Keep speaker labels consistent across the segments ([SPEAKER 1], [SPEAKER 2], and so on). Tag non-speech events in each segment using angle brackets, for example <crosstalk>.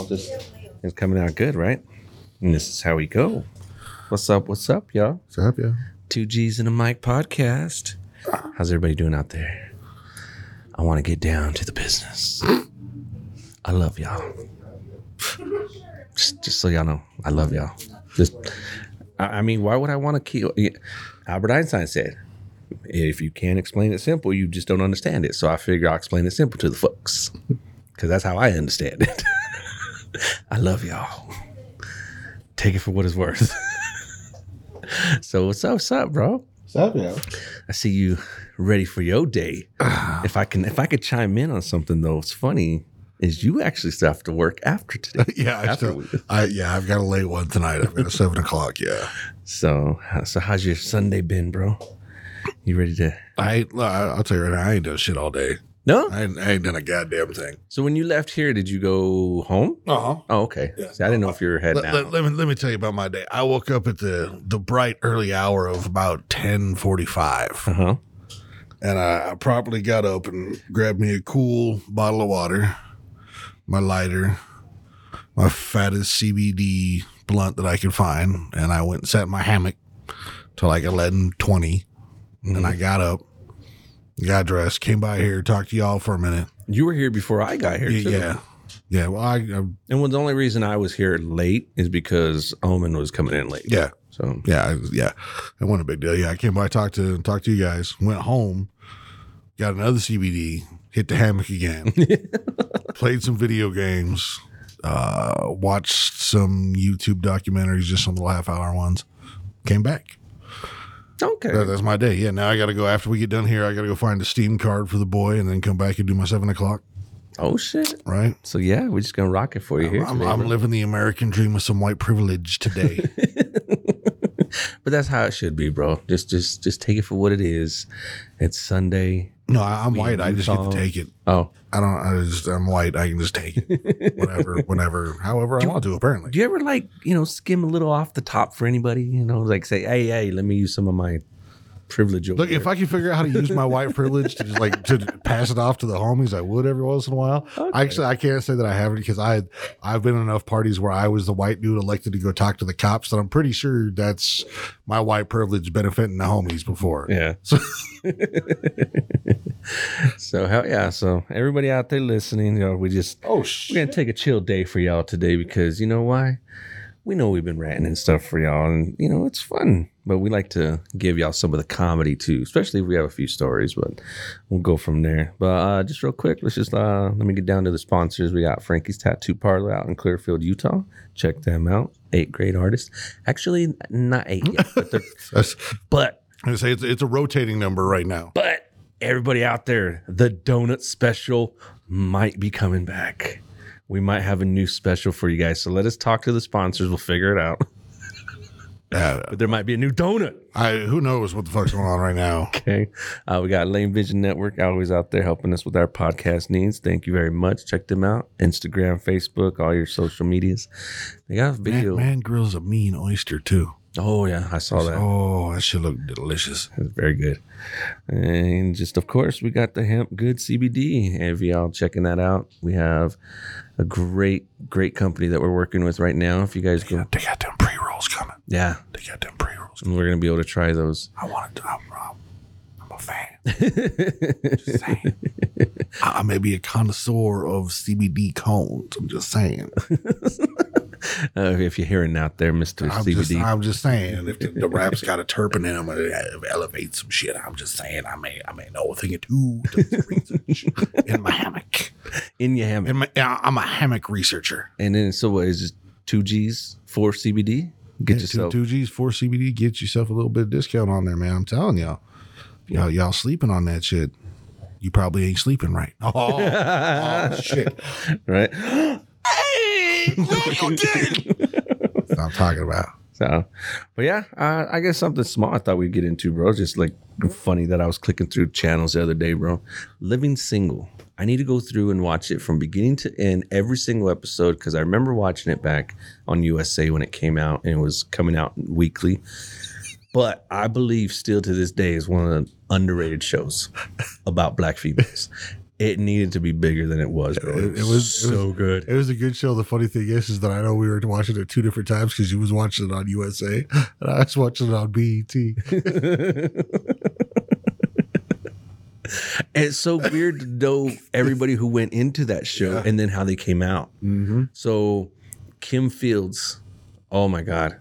[SPEAKER 1] all just it's coming out good, right? And this is how we go. What's up? What's up, y'all?
[SPEAKER 2] What's up, y'all?
[SPEAKER 1] Two G's and a mic podcast. How's everybody doing out there? I want to get down to the business. I love y'all. Just, just so y'all know, I love y'all. Just, I, I mean, why would I want to kill? Albert Einstein said, "If you can't explain it simple, you just don't understand it." So I figure I'll explain it simple to the folks, because that's how I understand it. <laughs> I love y'all. Take it for what it's worth. <laughs> so what's up, what's up, bro?
[SPEAKER 2] What's up, yeah?
[SPEAKER 1] I see you ready for your day. Ah. if I can, if I could chime in on something though, it's funny is you actually still have to work after today. <laughs>
[SPEAKER 2] Yeah, I
[SPEAKER 1] After
[SPEAKER 2] still, I yeah, I've got a late one tonight. I've got a seven o'clock. Yeah,
[SPEAKER 1] So, so how's your Sunday been, bro? You ready to?
[SPEAKER 2] I I'll tell you right now, I ain't done shit all day.
[SPEAKER 1] No.
[SPEAKER 2] I ain't, I ain't done a goddamn thing.
[SPEAKER 1] So when you left here, did you go home?
[SPEAKER 2] Uh huh.
[SPEAKER 1] Oh, okay.
[SPEAKER 2] Yeah.
[SPEAKER 1] See, I didn't know if you were heading
[SPEAKER 2] Let,
[SPEAKER 1] out.
[SPEAKER 2] let, let me let me tell you about my day. I woke up at the the bright early hour of about ten forty five,
[SPEAKER 1] Uh huh.
[SPEAKER 2] and I, I promptly got up and grabbed me a cool bottle of water, my lighter, my fattest CBD blunt that I could find, and I went and sat in my hammock till like eleven twenty, and I got up, got dressed, came by here, talked to y'all for a minute.
[SPEAKER 1] You were here before I got here.
[SPEAKER 2] Yeah,
[SPEAKER 1] too.
[SPEAKER 2] yeah, yeah. Well, I, I
[SPEAKER 1] And well, the only reason I was here late is because Omen was coming in late.
[SPEAKER 2] yeah.
[SPEAKER 1] So
[SPEAKER 2] Yeah, I yeah, it wasn't a big deal. Yeah, I came by, talked to talked to you guys, went home, got another CBD, hit the hammock again, <laughs> played some video games, uh, watched some YouTube documentaries, just some little half hour ones. Came back.
[SPEAKER 1] Okay.
[SPEAKER 2] That- that's my day. Yeah, now I got to go after we get done here. I got to go find a Steam card for the boy, and then come back and do my seven o'clock.
[SPEAKER 1] oh shit.
[SPEAKER 2] Right.
[SPEAKER 1] So yeah, we're just gonna rock it for you here.
[SPEAKER 2] I'm,
[SPEAKER 1] today,
[SPEAKER 2] I'm living the American dream with some white privilege today. <laughs> <laughs>
[SPEAKER 1] but that's how it should be, bro. Just, just, just take it for what it is. It's Sunday.
[SPEAKER 2] no, I, I'm white. I just get to take it.
[SPEAKER 1] Oh,
[SPEAKER 2] I don't. I just. I'm white. I can just take it, <laughs> whatever, whenever, however I want to. Apparently,
[SPEAKER 1] do you ever like you know skim a little off the top for anybody? You know, like say, hey, hey, let me use some of my privilege. Over
[SPEAKER 2] look. If I can figure out how to use my white <laughs> privilege to just like to pass it off to the homies, I would every once in a while. Actually, I can't say that I haven't because I I've been in enough parties where I was the white dude elected to go talk to the cops that I'm pretty sure that's my white privilege benefiting the homies before.
[SPEAKER 1] yeah. <laughs>
[SPEAKER 2] So
[SPEAKER 1] So hell yeah. So everybody out there listening, you know, we just
[SPEAKER 2] oh
[SPEAKER 1] we're gonna take a chill day for y'all today because you know why? We know we've been ranting and stuff for y'all, and you know it's fun. But we like to give y'all some of the comedy too, especially if we have a few stories. But we'll go from there. But uh, just real quick, let's just uh, let me get down to the sponsors. We got Frankie's Tattoo Parlor out in Clearfield, Utah. Check them out. Eight great artists. Actually, not eight yet, but they're <laughs> but
[SPEAKER 2] I say it's it's a rotating number right now.
[SPEAKER 1] but everybody out there, the donut special might be coming back. We might have a new special for you guys. So let us talk to the sponsors. We'll figure it out. <laughs>
[SPEAKER 2] Uh,
[SPEAKER 1] But there might be a new donut.
[SPEAKER 2] I who knows what the fuck's going on right now. <laughs>
[SPEAKER 1] Okay. Uh, we got Lane Vision Network always out there helping us with our podcast needs. Thank you very much. Check them out. Instagram, Facebook, all your social medias. They got a video.
[SPEAKER 2] Man, man grill's a mean oyster too.
[SPEAKER 1] Oh, yeah. I saw that.
[SPEAKER 2] Oh, that should look delicious.
[SPEAKER 1] It's very good. And just of course, we got the hemp good CBD. If y'all checking that out, we have a great, great company that we're working with right now. If you guys go,
[SPEAKER 2] They got them pre rolls coming.
[SPEAKER 1] yeah,
[SPEAKER 2] They got them pre rolls.
[SPEAKER 1] we're gonna be able to try those.
[SPEAKER 2] I want to. I'm, I'm, I'm a fan. <laughs> Just saying. I I may be a connoisseur of CBD cones. I'm just saying.
[SPEAKER 1] Uh, <laughs> if you're hearing out there, Mister CBD,
[SPEAKER 2] just, I'm just saying. If the, the rap's got a terpene in them, it elevates some shit. I'm just saying. I may, I may know a thing or two. research <laughs> in my hammock.
[SPEAKER 1] In your hammock.
[SPEAKER 2] My, I'm a hammock researcher.
[SPEAKER 1] And then, so what is it? Two G's, four CBD. Get
[SPEAKER 2] Two,
[SPEAKER 1] yourself.
[SPEAKER 2] two G's, four CBD. Get yourself a little bit of discount on there, man. I'm telling y'all. Y'all, y'all sleeping on that shit. You probably ain't sleeping right. <laughs> Oh, oh shit. <laughs>
[SPEAKER 1] right?
[SPEAKER 2] Hey, <laughs> no. That's what I'm talking about.
[SPEAKER 1] So, but yeah, uh, I guess something small I thought we'd get into, bro. Just like funny that I was clicking through channels the other day, bro. Living Single. I need to go through and watch it from beginning to end, every single episode, because I remember watching it back on USA when it came out and it was coming out weekly. But I believe still to this day is one of the underrated shows about black females. it needed to be bigger than it was, bro.
[SPEAKER 2] It-
[SPEAKER 1] It,
[SPEAKER 2] it
[SPEAKER 1] was,
[SPEAKER 2] was- it
[SPEAKER 1] so good.
[SPEAKER 2] It was a good show. The funny thing is, is that I know we were watching it two different times because you was watching it on USA <laughs> and I was watching it on BET. <laughs>
[SPEAKER 1] it's so weird to know everybody who went into that show
[SPEAKER 2] Yeah.
[SPEAKER 1] and then how they came out.
[SPEAKER 2] Mm-hmm.
[SPEAKER 1] So Kim Fields, oh my god,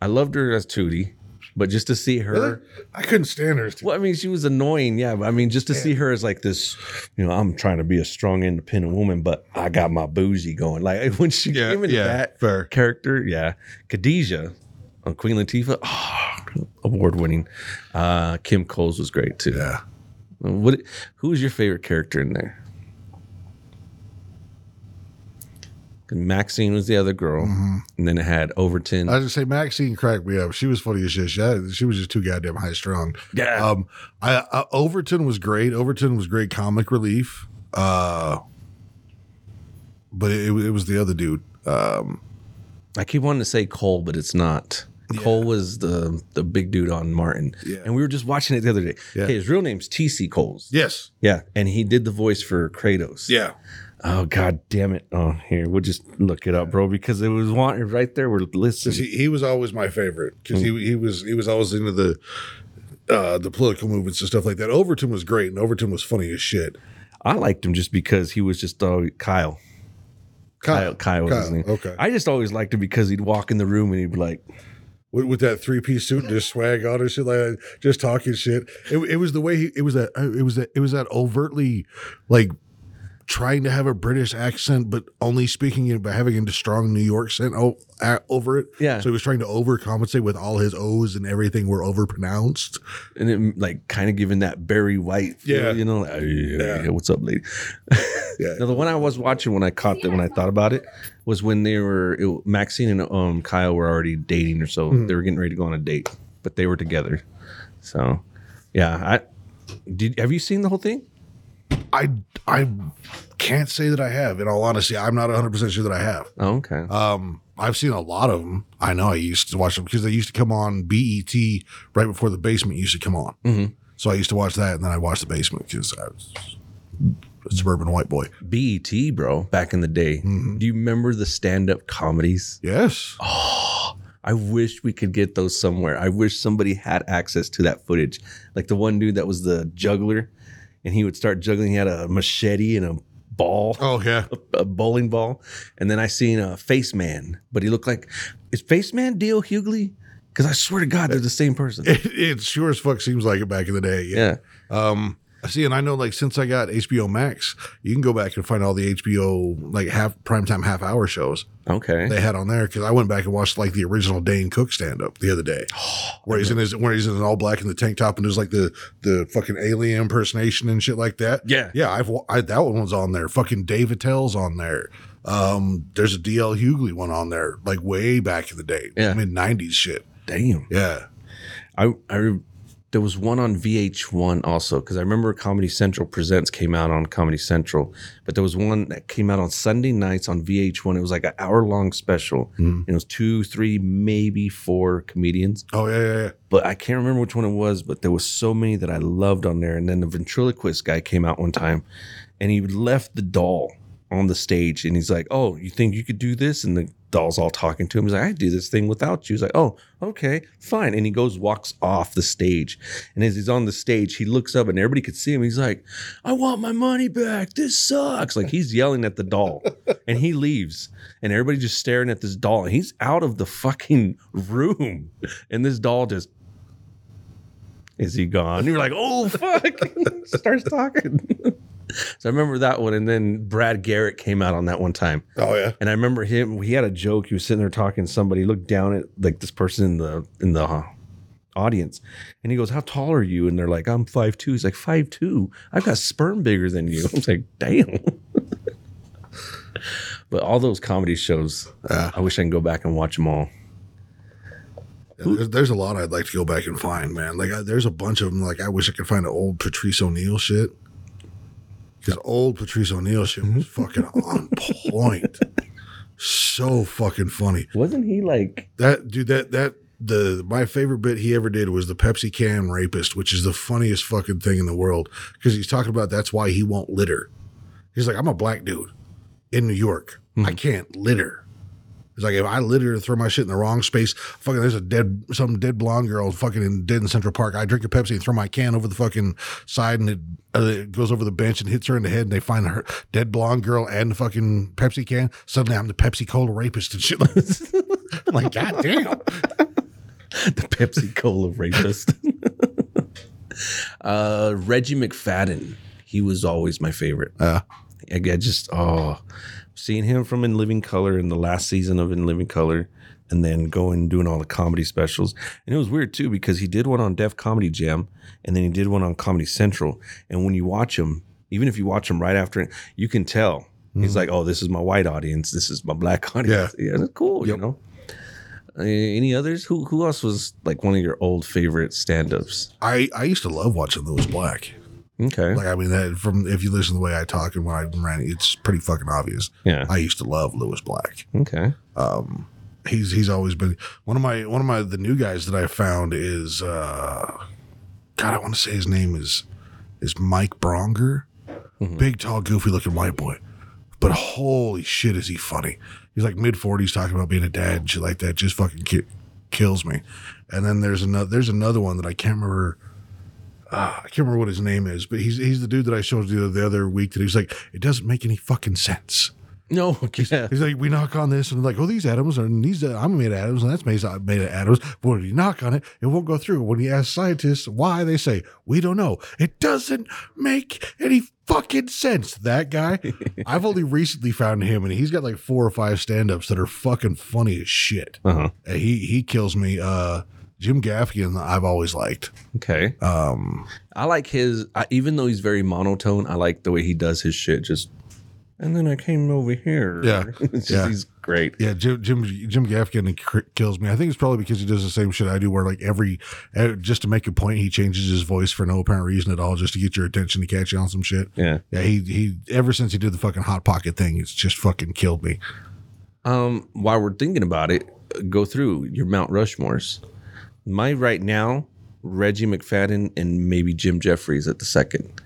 [SPEAKER 1] I loved her as Tootie, but just to see her.
[SPEAKER 2] I couldn't stand her.
[SPEAKER 1] Well, I mean, she was annoying, yeah. But I mean, just to see her as like this, you know, I'm trying to be a strong, independent woman, but I got my bougie going. Like <laughs> when she
[SPEAKER 2] Yeah,
[SPEAKER 1] came into
[SPEAKER 2] yeah,
[SPEAKER 1] that
[SPEAKER 2] fair.
[SPEAKER 1] character, yeah. Khadijah on Queen Latifah, oh, award winning. Uh, Kim Coles was great too.
[SPEAKER 2] Yeah.
[SPEAKER 1] What? Who was your favorite character in there? Maxine was the other girl, and then it had Overton.
[SPEAKER 2] Mm-hmm. I was gonna say Maxine cracked me up. She was funny as shit. She, had- she was just too goddamn high strung.
[SPEAKER 1] yeah,
[SPEAKER 2] Um, I, I Overton was great. Overton was great comic relief. Uh, but it, it was the other dude. Um,
[SPEAKER 1] I keep wanting to say Cole, but it's not. Cole was the the big dude on Martin,
[SPEAKER 2] Yeah.
[SPEAKER 1] and we were just watching it the other day.
[SPEAKER 2] Yeah.
[SPEAKER 1] Okay, his real name's TC Coles.
[SPEAKER 2] yes.
[SPEAKER 1] Yeah, and he did the voice for Kratos.
[SPEAKER 2] Yeah.
[SPEAKER 1] Oh god damn it! Oh, here we'll just look it up, bro, because it was wanted right there. We're listening.
[SPEAKER 2] He, he was always my favorite because he he was he was always into the uh the political movements and stuff like that. Overton was great and Overton was funny as shit.
[SPEAKER 1] I liked him just because he was just uh, Kyle. Kyle, Kyle was his name.
[SPEAKER 2] okay.
[SPEAKER 1] I just always liked him because he'd walk in the room and he'd be like,
[SPEAKER 2] with, with that three piece suit and just swag on and shit like that, just talking shit. It, it was the way he it was that it was that it was that overtly like trying to have a British accent but only speaking it by having a strong New York accent o- a- over it.
[SPEAKER 1] Yeah.
[SPEAKER 2] So he was trying to overcompensate with all his O's and everything were overpronounced.
[SPEAKER 1] and it like kind of giving that Barry White, feel,
[SPEAKER 2] Yeah.
[SPEAKER 1] you know, like, "Hey,
[SPEAKER 2] Yeah.
[SPEAKER 1] hey, what's up, lady? <laughs>
[SPEAKER 2] Yeah.
[SPEAKER 1] Now the one I was watching when I caught that when I thought about it was when they were it, Maxine and um Kyle were already dating or so
[SPEAKER 2] Mm-hmm.
[SPEAKER 1] they were getting ready to go on a date, but they were together. So, yeah, I did. Have you seen the whole thing?
[SPEAKER 2] I I can't say that I have. In all honesty, I'm not 100 percent sure that I have.
[SPEAKER 1] Oh, okay.
[SPEAKER 2] Um, I've seen a lot of them. I know I used to watch them because they used to come on BET right before the basement used to come on.
[SPEAKER 1] Mhm.
[SPEAKER 2] So I used to watch that, and then I watched the basement because I was suburban white boy.
[SPEAKER 1] BET, bro, back in the day.
[SPEAKER 2] Mm-hmm.
[SPEAKER 1] Do you remember the stand-up comedies?
[SPEAKER 2] Yes.
[SPEAKER 1] Oh, I wish we could get those somewhere. I wish somebody had access to that footage. Like the one dude that was the juggler, and he would start juggling. He had a machete and a ball,
[SPEAKER 2] Oh yeah.
[SPEAKER 1] a bowling ball. And then I seen a face man, but he looked like is face man DL Hughley? Because I swear to God, they're the same person. <laughs>
[SPEAKER 2] It, it sure as fuck seems like it back in the day.
[SPEAKER 1] Yeah.
[SPEAKER 2] Um, see, and I know like since I got HBO Max, you can go back and find all the HBO like half primetime half hour shows
[SPEAKER 1] Okay.
[SPEAKER 2] they had on there because I went back and watched like the original Dane Cook stand up the other day, <gasps> where he's in his where he's in an all black in the tank top and there's like the the fucking alien impersonation and shit like that.
[SPEAKER 1] Yeah.
[SPEAKER 2] yeah, I've I, that one was on there. Fucking Dave Attell's on there. Um, there's a DL Hughley one on there, like way back in the day,
[SPEAKER 1] Yeah.
[SPEAKER 2] mid '90s shit.
[SPEAKER 1] Damn.
[SPEAKER 2] Yeah,
[SPEAKER 1] I, I there was one on VH1 also because I remember Comedy Central Presents came out on Comedy Central, but there was one that came out on Sunday nights on VH1. It was like an hour long special, hmm. and it was two, three, maybe four comedians,
[SPEAKER 2] oh yeah, yeah, yeah.
[SPEAKER 1] but I can't remember which one it was. But there was so many that I loved on there. And then the ventriloquist guy came out one time, and he left the doll on the stage, and he's like, "Oh, you think you could do this?" And the doll's all talking to him. He's like, "I do this thing without you." He's like, "Oh, okay, fine." And he goes, walks off the stage, and as he's on the stage, he looks up, and everybody could see him. He's like, "I want my money back. This sucks!" Like he's yelling at the doll, and he leaves, and everybody just staring at this doll, and he's out of the fucking room, and this doll just. Is he gone? And You're like, oh fuck! <laughs> Starts talking. <laughs> so I remember that one, and then Brad Garrett came out on that one time,
[SPEAKER 2] Oh yeah.
[SPEAKER 1] and I remember him. He had a joke. He was sitting there talking to somebody. He looked down at like this person in the in the uh, audience, and he goes, "How tall are you?" And they're like, "I'm five two. He's like, five two. I've got sperm bigger than you." <laughs> I was like, "Damn." <laughs> but all those comedy shows,
[SPEAKER 2] Yeah.
[SPEAKER 1] I wish I can go back and watch them all.
[SPEAKER 2] Yeah, there's, there's a lot I'd like to go back and find, man. Like, I, there's a bunch of them. Like, I wish I could find an old Patrice O'Neal shit. Because old Patrice O'Neal shit was mm-hmm. fucking on <laughs> point. So fucking funny.
[SPEAKER 1] Wasn't he like?
[SPEAKER 2] That dude, that that the my favorite bit he ever did was the Pepsi can rapist, which is the funniest fucking thing in the world because he's talking about that's why he won't litter. He's like, I'm a black dude in New York. I mm-hmm. can't litter. It's like if I literally throw my shit in the wrong space, fucking there's a dead some dead blonde girl fucking in, dead in Central Park. I drink a Pepsi and throw my can over the fucking side and it, uh, it goes over the bench and hits her in the head and they find her dead blonde girl and the fucking Pepsi can. Suddenly I'm the Pepsi Cola rapist and shit. <laughs> I'm like, God damn. <laughs>
[SPEAKER 1] the Pepsi Cola rapist. <laughs> uh, Reggie McFadden. He was always my favorite.
[SPEAKER 2] Uh,
[SPEAKER 1] I I just oh, seeing him from In Living Color in the last season of In Living Color, and then going and doing all the comedy specials. And it was weird too because he did one on Def Comedy Jam, and then he did one on Comedy Central. And when you watch him, even if you watch him right after it, you can tell he's like, "Oh, this is my white audience. This is my black <laughs> audience." Yeah, it's cool. You know. Uh, any others? Who who else was like one of your old favorite stand-ups?
[SPEAKER 2] I, I used to love watching Lewis Black.
[SPEAKER 1] Okay.
[SPEAKER 2] Like, I mean, that from if you listen to the way I talk and when I ran, it's pretty fucking obvious.
[SPEAKER 1] yeah.
[SPEAKER 2] I used to love Lewis Black.
[SPEAKER 1] Okay.
[SPEAKER 2] Um, he's he's always been one of my one of my the new guys that I found is uh, God, I want to say his name is is Mike Bronger, big tall goofy looking white boy, but holy shit is he funny. He's like mid forties talking about being a dad and shit like that. Just fucking ki- kills me. And then there's another there's another one that I can't remember. Uh, I can't remember what his name is, but he's he's the dude that I showed you the other week that he was like, it doesn't make any fucking sense.
[SPEAKER 1] No. <laughs> Yeah.
[SPEAKER 2] He's like, we knock on this, and like, oh, these atoms are and these. Uh, I'm made of atoms, and that's made of made of atoms. But when you knock on it, it won't go through. When you ask scientists why, they say we don't know. It doesn't make any fucking sense. That guy, <laughs> I've only recently found him, and he's got like four or five stand ups that are fucking funny as shit.
[SPEAKER 1] Uh huh.
[SPEAKER 2] And he he kills me. Uh, Jim Gaffigan, I've always liked.
[SPEAKER 1] Okay.
[SPEAKER 2] Um,
[SPEAKER 1] I like his, I, even though he's very monotone, I like the way he does his shit. Just, and then I came over here.
[SPEAKER 2] Yeah. <laughs>
[SPEAKER 1] just,
[SPEAKER 2] Yeah.
[SPEAKER 1] he's great.
[SPEAKER 2] Yeah, Jim Jim Jim Gaffigan kills me. I think it's probably because he does the same shit I do, where like every just to make a point, he changes his voice for no apparent reason at all, just to get your attention to catch you on some shit.
[SPEAKER 1] Yeah.
[SPEAKER 2] Yeah, he he. Ever since he did the fucking hot pocket thing, it's just fucking killed me.
[SPEAKER 1] Um, while we're thinking about it, go through your Mount Rushmores. My right now, Reggie McFadden and maybe Jim Jeffries at the second.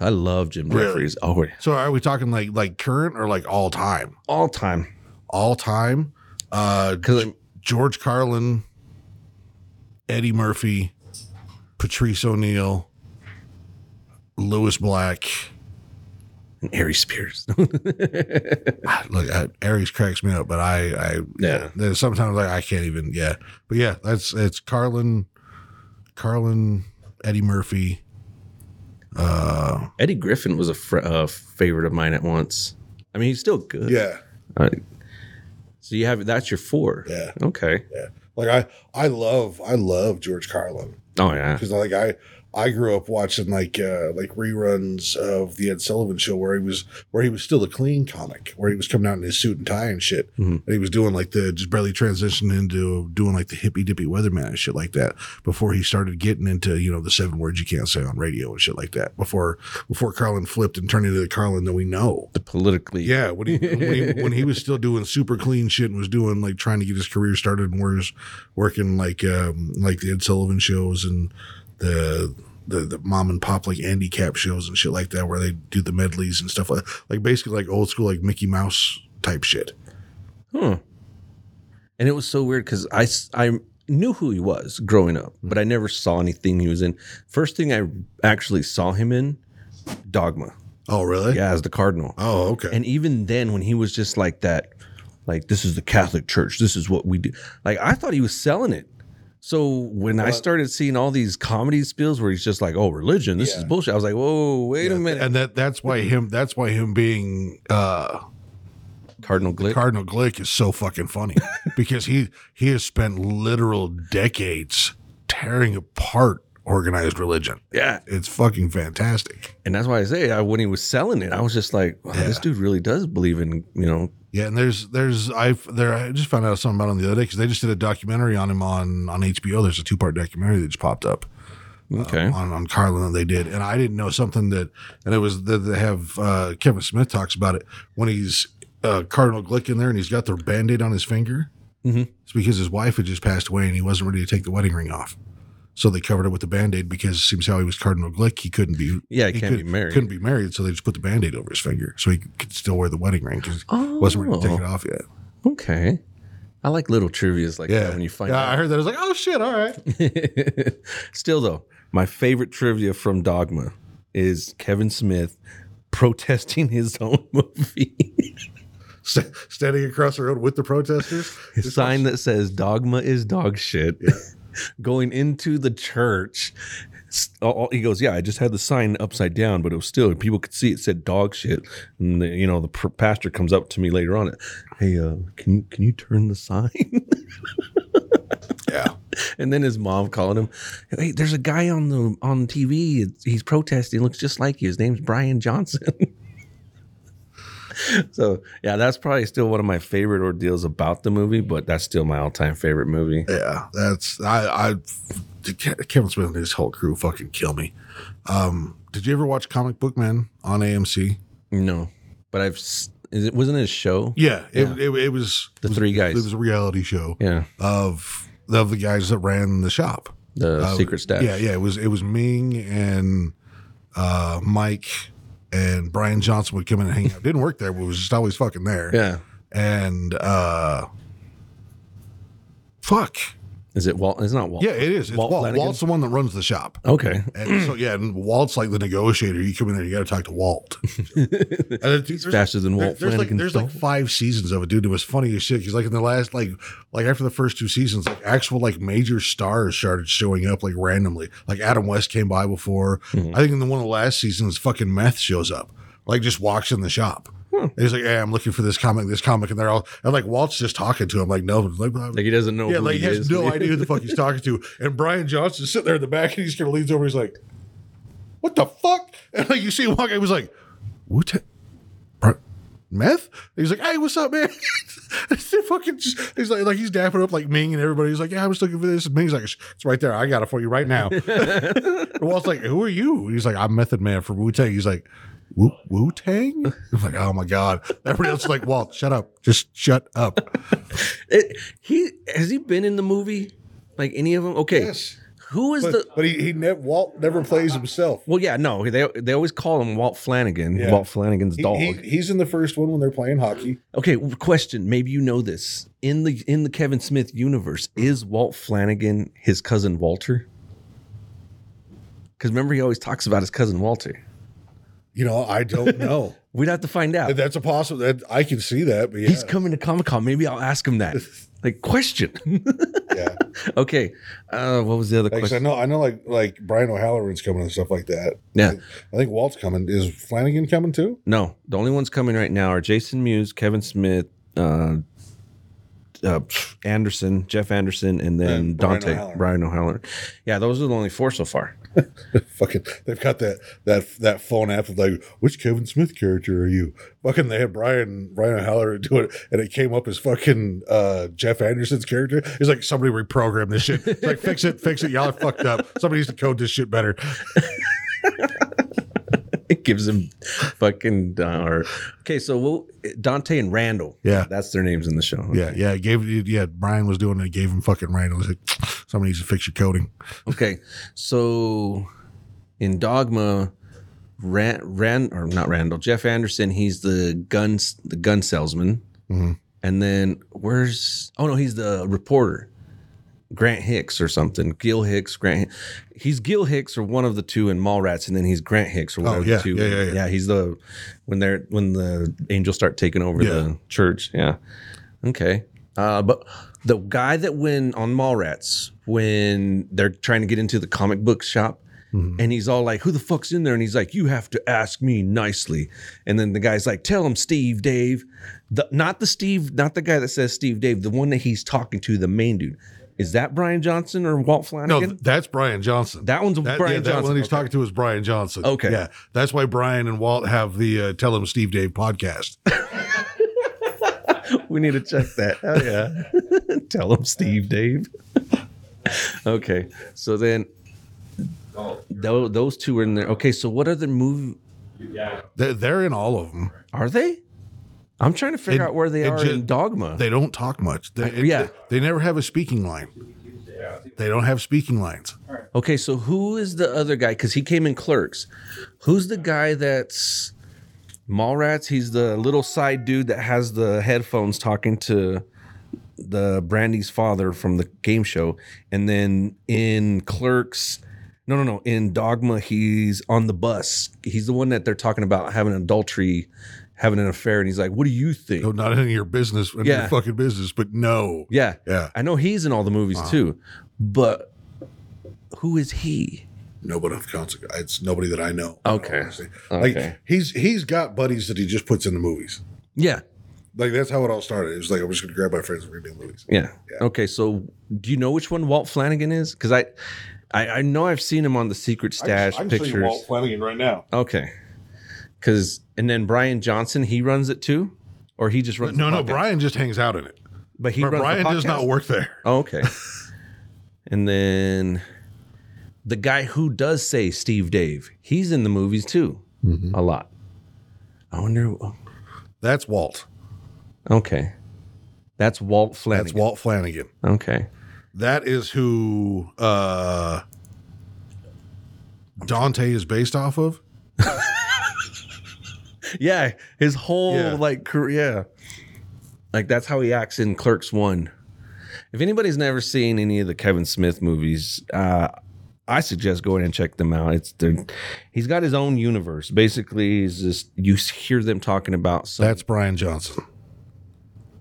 [SPEAKER 1] I love Jim
[SPEAKER 2] Really?
[SPEAKER 1] Jeffries. Oh, yeah.
[SPEAKER 2] So are we talking like like current or like all time?
[SPEAKER 1] all time.
[SPEAKER 2] All time. Uh,
[SPEAKER 1] Because
[SPEAKER 2] George Carlin, Eddie Murphy, Patrice O'Neal, Lewis Black. <laughs>
[SPEAKER 1] Aries Spears. <laughs>
[SPEAKER 2] Look, I, Aries cracks me up, but I, I
[SPEAKER 1] Yeah.
[SPEAKER 2] There's sometimes like I can't even. Yeah, but yeah, that's it's Carlin, Carlin, Eddie Murphy. Uh,
[SPEAKER 1] Eddie Griffin was a fr- uh, favorite of mine at once. I mean, he's still good.
[SPEAKER 2] yeah,
[SPEAKER 1] Uh, so you have that's your four.
[SPEAKER 2] Yeah.
[SPEAKER 1] Okay.
[SPEAKER 2] yeah. Like I, I love, I love George Carlin
[SPEAKER 1] Oh yeah.
[SPEAKER 2] because like I, I grew up watching like uh like reruns of the Ed Sullivan Show where he was where he was still a clean comic where he was coming out in his suit and tie and shit
[SPEAKER 1] Mhm.
[SPEAKER 2] and he was doing like the just barely transitioned into doing like the hippy dippy weatherman and shit like that before he started getting into you know the seven words you can't say on radio and shit like that before before Carlin flipped and turned into the Carlin that we know.
[SPEAKER 1] The politically.
[SPEAKER 2] Yeah, when he, when he when he was still doing super clean shit and was doing like trying to get his career started and was working like um like the Ed Sullivan shows and the the, the mom and pop like handicap shows and shit like that where they do the medleys and stuff like like basically like old school like Mickey Mouse type shit.
[SPEAKER 1] Huh. And it was so weird because I I knew who he was growing up, but I never saw anything he was in. First thing I actually saw him in, Dogma.
[SPEAKER 2] Oh really?
[SPEAKER 1] Yeah, as the Cardinal.
[SPEAKER 2] Oh okay.
[SPEAKER 1] And even then, when he was just like that, like this is the Catholic Church, this is what we do. Like I thought he was selling it. So when I started seeing all these comedy spills where he's just like, "Oh, religion, this is bullshit," I was like, "Whoa, wait a minute."
[SPEAKER 2] and that that's why him that's why him being uh
[SPEAKER 1] Cardinal Glick.
[SPEAKER 2] Cardinal Glick is so fucking funny <laughs> because he he has spent literal decades tearing apart organized religion.
[SPEAKER 1] yeah,
[SPEAKER 2] It's fucking fantastic.
[SPEAKER 1] and that's why I say I, when he was selling it, I was just like, wow, "This dude really does believe in you know."
[SPEAKER 2] Yeah, and there's there's I there I just found out something about him the other day because they just did a documentary on him on on HBO. There's a two part documentary that just popped up
[SPEAKER 1] Okay,
[SPEAKER 2] on on Carlin that they did, and I didn't know something that and it was that they have uh, Kevin Smith talks about it when he's uh, Cardinal Glick in there and he's got the band aid on his finger.
[SPEAKER 1] Mhm.
[SPEAKER 2] It's because his wife had just passed away and he wasn't ready to take the wedding ring off. So they covered it with the band aid because it seems how he was Cardinal Glick. He couldn't be.
[SPEAKER 1] Yeah, he, can't
[SPEAKER 2] could,
[SPEAKER 1] be married.
[SPEAKER 2] Couldn't be married, so they just put the band aid over his finger so he could still wear the wedding ring because
[SPEAKER 1] Oh,
[SPEAKER 2] he wasn't ready to take it oh. off yet.
[SPEAKER 1] okay. I like little trivia's like
[SPEAKER 2] Yeah.
[SPEAKER 1] that when you find
[SPEAKER 2] yeah,
[SPEAKER 1] out.
[SPEAKER 2] I heard that. I was like, oh shit, all right. <laughs>
[SPEAKER 1] Still though, my favorite trivia from Dogma is Kevin Smith protesting his own <laughs> movie.
[SPEAKER 2] St- standing across the road with the protesters.
[SPEAKER 1] His sign that says "Dogma is dog shit." Going into the church, he goes, "Yeah, I just had the sign upside down, but it was still people could see it said dog shit." And the, you know, the pr- pastor comes up to me later on. Hey, uh, can you can you turn the sign? <laughs>
[SPEAKER 2] Yeah.
[SPEAKER 1] And then his mom calling him, "Hey, there's a guy on the on TV. He's protesting. Looks just like you. His name's Bryan Johnson." <laughs> <laughs> so yeah, that's probably still one of my favorite ordeals about the movie, but that's still my all time favorite movie.
[SPEAKER 2] Yeah, that's I. I Kevin Smith and his whole crew fucking kill me. Um, did you ever watch Comic Book Man on AMC?
[SPEAKER 1] No, but I've is it wasn't it a show?
[SPEAKER 2] Yeah, it, it, it was
[SPEAKER 1] The three
[SPEAKER 2] It
[SPEAKER 1] guys.
[SPEAKER 2] was a reality show
[SPEAKER 1] Yeah,
[SPEAKER 2] of of the guys that ran the shop.
[SPEAKER 1] the
[SPEAKER 2] Uh,
[SPEAKER 1] secret stash.
[SPEAKER 2] Yeah, yeah. It was it was Ming and uh, Mike and Bryan Johnson would come in and hang out. Didn't work there, but was just always fucking there.
[SPEAKER 1] yeah.
[SPEAKER 2] And uh, fuck.
[SPEAKER 1] Is it Walt? It's not Walt.
[SPEAKER 2] Yeah, it is. It's
[SPEAKER 1] Walt
[SPEAKER 2] Walt. Walt's the one that runs the shop.
[SPEAKER 1] Okay.
[SPEAKER 2] And so yeah, and Walt's like the negotiator. You come in there, you got to talk to Walt. <laughs> And there's-
[SPEAKER 1] faster than
[SPEAKER 2] there-
[SPEAKER 1] Walt
[SPEAKER 2] There's like there's like five seasons of it, dude. It was funny as shit. Because like in the last like like after the first two seasons, like actual like major stars started showing up like randomly. Like Adam West came by before.
[SPEAKER 1] Mm-hmm.
[SPEAKER 2] I think in the one of the last seasons, fucking Meth shows up. Like just walks in the shop.
[SPEAKER 1] Hmm.
[SPEAKER 2] He's like, "Hey, I'm looking for this comic, this comic," and they're all and like Walt's just talking to him, like, "No, like,
[SPEAKER 1] Like he doesn't know.
[SPEAKER 2] yeah,
[SPEAKER 1] who
[SPEAKER 2] like
[SPEAKER 1] he
[SPEAKER 2] he has
[SPEAKER 1] is.
[SPEAKER 2] no <laughs> idea who the fuck he's talking to. And Bryan Johnson's sitting there in the back, and he's kind of leans over. He's like, "What the fuck?" And like you see him walk, he was like, "Wu Tang, meth." He's like, "Hey, what's up, man?" <laughs> Fucking. Just, he's like, like he's dapping up like Ming and everybody. He's like, "Yeah, I was looking for this." And Ming's like, "It's right there. I got it for you right now." <laughs> and Walt's like, "Who are you?" He's like, "I'm Method Man from Wu Tang." He's like. Wu Tang? I'm like, oh my god! Everybody else is like, Walt, shut up, just shut up. <laughs>
[SPEAKER 1] It, he has he been in the movie? Like any of them? Okay. Who is the?
[SPEAKER 2] but he, he never Walt never plays himself.
[SPEAKER 1] Well, yeah, no. They they always call him Walt Flanagan.
[SPEAKER 2] Yeah.
[SPEAKER 1] Walt Flanagan's
[SPEAKER 2] He-
[SPEAKER 1] dog.
[SPEAKER 2] he- he's in the first one when they're playing hockey.
[SPEAKER 1] Okay, question. Maybe you know this. In the in the Kevin Smith universe, is Walt Flanagan his cousin Walter? Because remember, he always talks about his cousin Walter.
[SPEAKER 2] You know, I don't <laughs> know.
[SPEAKER 1] We'd have to find out.
[SPEAKER 2] That's a possible. That I can see that, but yeah,
[SPEAKER 1] He's coming to Comic Con. Maybe I'll ask him that. <laughs> Like question.
[SPEAKER 2] yeah. <laughs>
[SPEAKER 1] okay. Uh, what was the other
[SPEAKER 2] question? I know, I know, like like Brian O'Halloran's coming and stuff like that.
[SPEAKER 1] Yeah.
[SPEAKER 2] I think Walt's coming. Is Flanagan coming too?
[SPEAKER 1] No, the only ones coming right now are Jason Mewes, Kevin Smith, uh, uh, Anderson, Jeff Anderson, and then
[SPEAKER 2] And Brian
[SPEAKER 1] Dante
[SPEAKER 2] O'Halloran.
[SPEAKER 1] Brian O'Halloran. Yeah, those are the only four so far. <laughs>
[SPEAKER 2] Fucking, they've got that that that phone app of like, which Kevin Smith character are you? Fucking, they had Brian Brian O'Halloran do it, and it came up as fucking uh, Jeff Anderson's character. It's like somebody reprogrammed this shit. It's like fix it, fix it. Y'all are fucked up. Somebody needs to code this shit better. <laughs>
[SPEAKER 1] it gives him fucking uh, or okay. So we'll, Dante and Randall.
[SPEAKER 2] Yeah.
[SPEAKER 1] that's their names in the show.
[SPEAKER 2] Yeah, yeah. It gave yeah. Brian was doing it. Gave him fucking Randall. Like, somebody needs to fix your coding. <laughs>
[SPEAKER 1] Okay, so in Dogma, Rand, Rand or not Randall, Jeff Anderson. He's the guns the gun salesman,
[SPEAKER 2] Mhm.
[SPEAKER 1] and then where's oh no, he's the reporter, Grant Hicks or something. Gil Hicks, Grant. He's Gil Hicks or one of the two in Mallrats, and then he's Grant Hicks or whatever
[SPEAKER 2] Oh, yeah,
[SPEAKER 1] the two.
[SPEAKER 2] yeah, yeah, yeah.
[SPEAKER 1] he's the when they're when the angels start taking over
[SPEAKER 2] Yeah.
[SPEAKER 1] the church. Yeah, okay. Uh, but the guy that went on Mallrats when they're trying to get into the comic book shop,
[SPEAKER 2] Mm-hmm.
[SPEAKER 1] and he's all like, "Who the fuck's in there?" And he's like, "You have to ask me nicely." And then the guy's like, "Tell him Steve Dave." The not the Steve, not the guy that says Steve Dave, the one that he's talking to, the main dude. Is that Bryan Johnson or Walt
[SPEAKER 2] No,
[SPEAKER 1] Flanagan?
[SPEAKER 2] th- that's Bryan Johnson.
[SPEAKER 1] that one's
[SPEAKER 2] That,
[SPEAKER 1] Brian
[SPEAKER 2] yeah, that
[SPEAKER 1] Johnson.
[SPEAKER 2] one he's
[SPEAKER 1] Okay.
[SPEAKER 2] talking to is Bryan Johnson.
[SPEAKER 1] Okay.
[SPEAKER 2] Yeah. That's why Brian and Walt have the uh, Tell Him Steve Dave podcast. <laughs>
[SPEAKER 1] we need to check that. Oh yeah. <laughs> Tell them, Steve Dave. <laughs> okay. So then tho- those two are in there. Okay, so what other movie
[SPEAKER 2] They're, they're in all of them.
[SPEAKER 1] are they? I'm trying to figure
[SPEAKER 2] It-
[SPEAKER 1] out where they are
[SPEAKER 2] ju-
[SPEAKER 1] in Dogma.
[SPEAKER 2] They don't talk much. They, it-
[SPEAKER 1] yeah.
[SPEAKER 2] they, never have a speaking line. They don't have speaking lines.
[SPEAKER 1] okay, so who is the other guy? Because he came in Clerks. Who's the guy that's Mallrats? He's the little side dude that has the headphones talking to the Brandy's father from the game show. And then in Clerks, no, no, no. In Dogma, he's on the bus. He's the one that they're talking about having adultery, having an affair. And he's like, What do you think?
[SPEAKER 2] No, not in your business, in
[SPEAKER 1] Yeah.
[SPEAKER 2] your fucking business, but no.
[SPEAKER 1] Yeah.
[SPEAKER 2] Yeah.
[SPEAKER 1] I know he's in all the movies uh-huh. too. But who is he?
[SPEAKER 2] Nobody of consequence. It's nobody that I know.
[SPEAKER 1] Okay.
[SPEAKER 2] honestly.
[SPEAKER 1] Okay.
[SPEAKER 2] Like he's he's got buddies that he just puts in the movies.
[SPEAKER 1] Yeah.
[SPEAKER 2] Like that's how it all started. It was like I'm just gonna grab my friends and we're gonna do movies.
[SPEAKER 1] Yeah. Okay. So do you know which one Walt Flanagan is? Because I, I, I know I've seen him on the Secret Stash pictures.
[SPEAKER 2] Walt Flanagan right now.
[SPEAKER 1] Okay. Because and then Bryan Johnson, he runs it too, or he just runs.
[SPEAKER 2] No, no,
[SPEAKER 1] podcast?
[SPEAKER 2] Brian just hangs out in it.
[SPEAKER 1] But he
[SPEAKER 2] But
[SPEAKER 1] runs the
[SPEAKER 2] Brian does not work there.
[SPEAKER 1] Oh, okay. <laughs> and then the guy who does say Steve Dave, he's in the movies too,
[SPEAKER 2] Mm-hmm.
[SPEAKER 1] a lot. I wonder.
[SPEAKER 2] That's Walt.
[SPEAKER 1] Okay. That's Walt Flanagan.
[SPEAKER 2] That's Walt Flanagan.
[SPEAKER 1] Okay.
[SPEAKER 2] That is who uh Dante is based off of. <laughs>
[SPEAKER 1] Yeah, his whole
[SPEAKER 2] Yeah.
[SPEAKER 1] like career. Yeah. Like that's how he acts in Clerks One. If anybody's never seen any of the Kevin Smith movies, uh, I suggest going and check them out. It's the he's got his own universe. Basically, is just you hear them talking about some,
[SPEAKER 2] That's Bryan Johnson.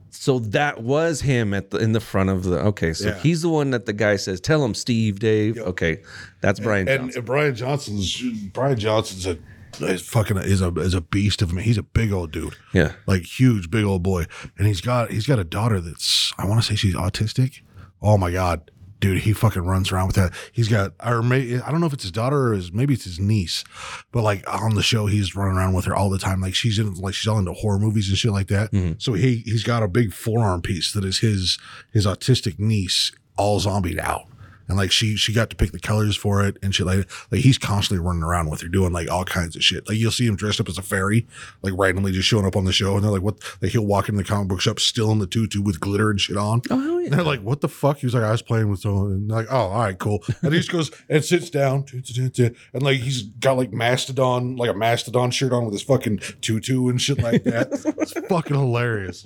[SPEAKER 1] so that was him at the in the front of the okay. So
[SPEAKER 2] Yeah.
[SPEAKER 1] he's the one that the guy says, "Tell him, Steve, Dave." Okay, that's Brian.
[SPEAKER 2] And,
[SPEAKER 1] Johnson.
[SPEAKER 2] and Bryan Johnson's Bryan Johnson's a is fucking is a is a beast of a man. He's a big old dude.
[SPEAKER 1] yeah,
[SPEAKER 2] like huge, big old boy, and he's got he's got a daughter that's I want to say she's autistic. Oh my god, dude, he fucking runs around with that. He's got or may, I don't know if it's his daughter or his maybe it's his niece, but like on the show he's running around with her all the time. Like she's in like she's all into horror movies and shit like that. Mm-hmm. So he he's got a big forearm piece that is his his autistic niece all zombied out. And like she she got to pick the colors for it and shit like. Like he's constantly running around with her doing like all kinds of shit. Like you'll see him dressed up as a fairy, like randomly just showing up on the show, and they're like, "What?" Like he'll walk into the comic book shop still in the tutu with glitter and shit on.
[SPEAKER 1] Oh, hell yeah.
[SPEAKER 2] And they're like, "What the fuck?" He was like, "I was playing with someone." And like, "Oh, all right, cool." And he just goes and sits down, and like he's got like mastodon, like a mastodon shirt on with his fucking tutu and shit like that. <laughs> it's fucking hilarious.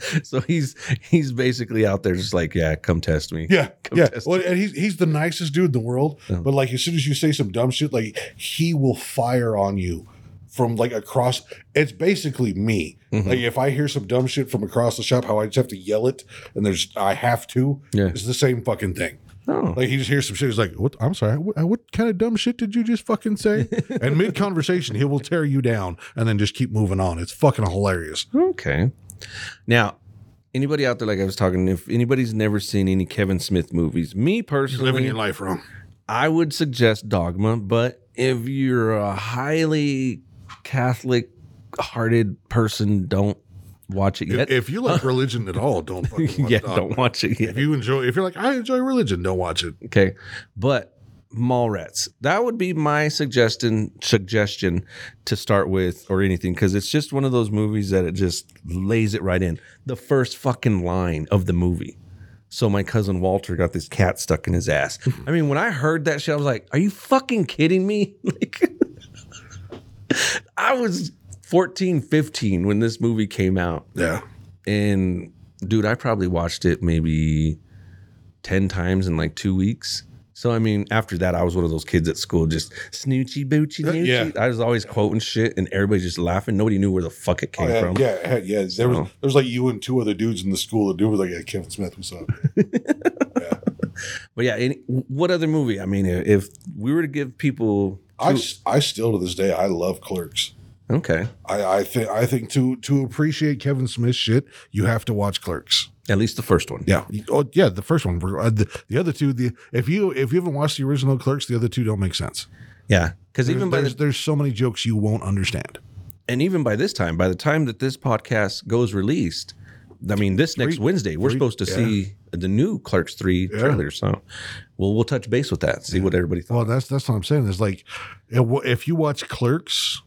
[SPEAKER 2] <laughs>
[SPEAKER 1] so he's he's basically out there just like, yeah, come test me.
[SPEAKER 2] Yeah, <laughs>
[SPEAKER 1] Come
[SPEAKER 2] yeah.
[SPEAKER 1] test
[SPEAKER 2] Well, and he's he's the nicest dude in the world. But like, as soon as you say some dumb shit, like he will fire on you from like across. It's basically me.
[SPEAKER 1] Mm-hmm.
[SPEAKER 2] Like if I hear some dumb shit from across the shop, how I just have to yell it, and there's I have to.
[SPEAKER 1] Yeah.
[SPEAKER 2] it's the same fucking thing.
[SPEAKER 1] Oh,
[SPEAKER 2] Like he just hears some shit. He's like, "What? I'm sorry. What, what kind of dumb shit did you just fucking say?" <laughs> and mid conversation, he will tear you down and then just keep moving on. It's fucking hilarious.
[SPEAKER 1] Okay. Now, anybody out there, like I was talking, if anybody's never seen any Kevin Smith movies, me personally, Living
[SPEAKER 2] your life wrong.
[SPEAKER 1] I would suggest Dogma. But if you're a highly Catholic hearted person, don't watch it yet.
[SPEAKER 2] If, if you like <laughs> religion at all, don't fucking watch <laughs>
[SPEAKER 1] yeah,
[SPEAKER 2] Dogma.
[SPEAKER 1] don't watch it yet.
[SPEAKER 2] If you enjoy, if you're like, I enjoy religion, don't watch it.
[SPEAKER 1] Okay. But Mallrats. That would be my suggestion suggestion to start with or anything because it's just one of those movies that it just lays it right in. The first fucking line of the movie. So my cousin Walter got this cat stuck in his ass. <laughs> I mean, when I heard that shit, I was like, "Are you fucking kidding me?" <laughs> Like I was 14, 15 when this movie came out.
[SPEAKER 2] Yeah.
[SPEAKER 1] And dude, I probably watched it maybe 10 times in like two weeks. So, I mean, after that, I was one of those kids at school, just snoochie boochie
[SPEAKER 2] Uh,
[SPEAKER 1] noochie.
[SPEAKER 2] yeah.
[SPEAKER 1] I was always quoting shit and everybody just laughing. Nobody knew where the fuck it
[SPEAKER 2] Oh,
[SPEAKER 1] came
[SPEAKER 2] yeah,
[SPEAKER 1] from.
[SPEAKER 2] yeah, yeah, yeah. There was there was like you and two other dudes in the school. The dude was like, "Yeah, Kevin Smith, what's up?" <laughs>
[SPEAKER 1] But yeah, any, what other movie? I mean, if we were to give people.
[SPEAKER 2] I I still to this day I love Clerks.
[SPEAKER 1] Okay.
[SPEAKER 2] I I think I think to to appreciate Kevin Smith shit, you have to watch Clerks.
[SPEAKER 1] At least the first one.
[SPEAKER 2] Yeah. Oh yeah, the first one. Uh, The, the other two, the if you if you haven't watched the original Clerks, the other two don't make sense.
[SPEAKER 1] Yeah. Because even by
[SPEAKER 2] there's,
[SPEAKER 1] the,
[SPEAKER 2] there's so many jokes you won't understand.
[SPEAKER 1] and even by this time, by the time that this podcast goes released, I mean, this next
[SPEAKER 2] Three-
[SPEAKER 1] Wednesday, we're
[SPEAKER 2] three-
[SPEAKER 1] supposed to
[SPEAKER 2] yeah.
[SPEAKER 1] see the new Clerks 3
[SPEAKER 2] Yeah.
[SPEAKER 1] trailer. So we'll, we'll touch base with that, see what everybody thought.
[SPEAKER 2] Well, that's that's what I'm saying. Is like if you watch Clerks,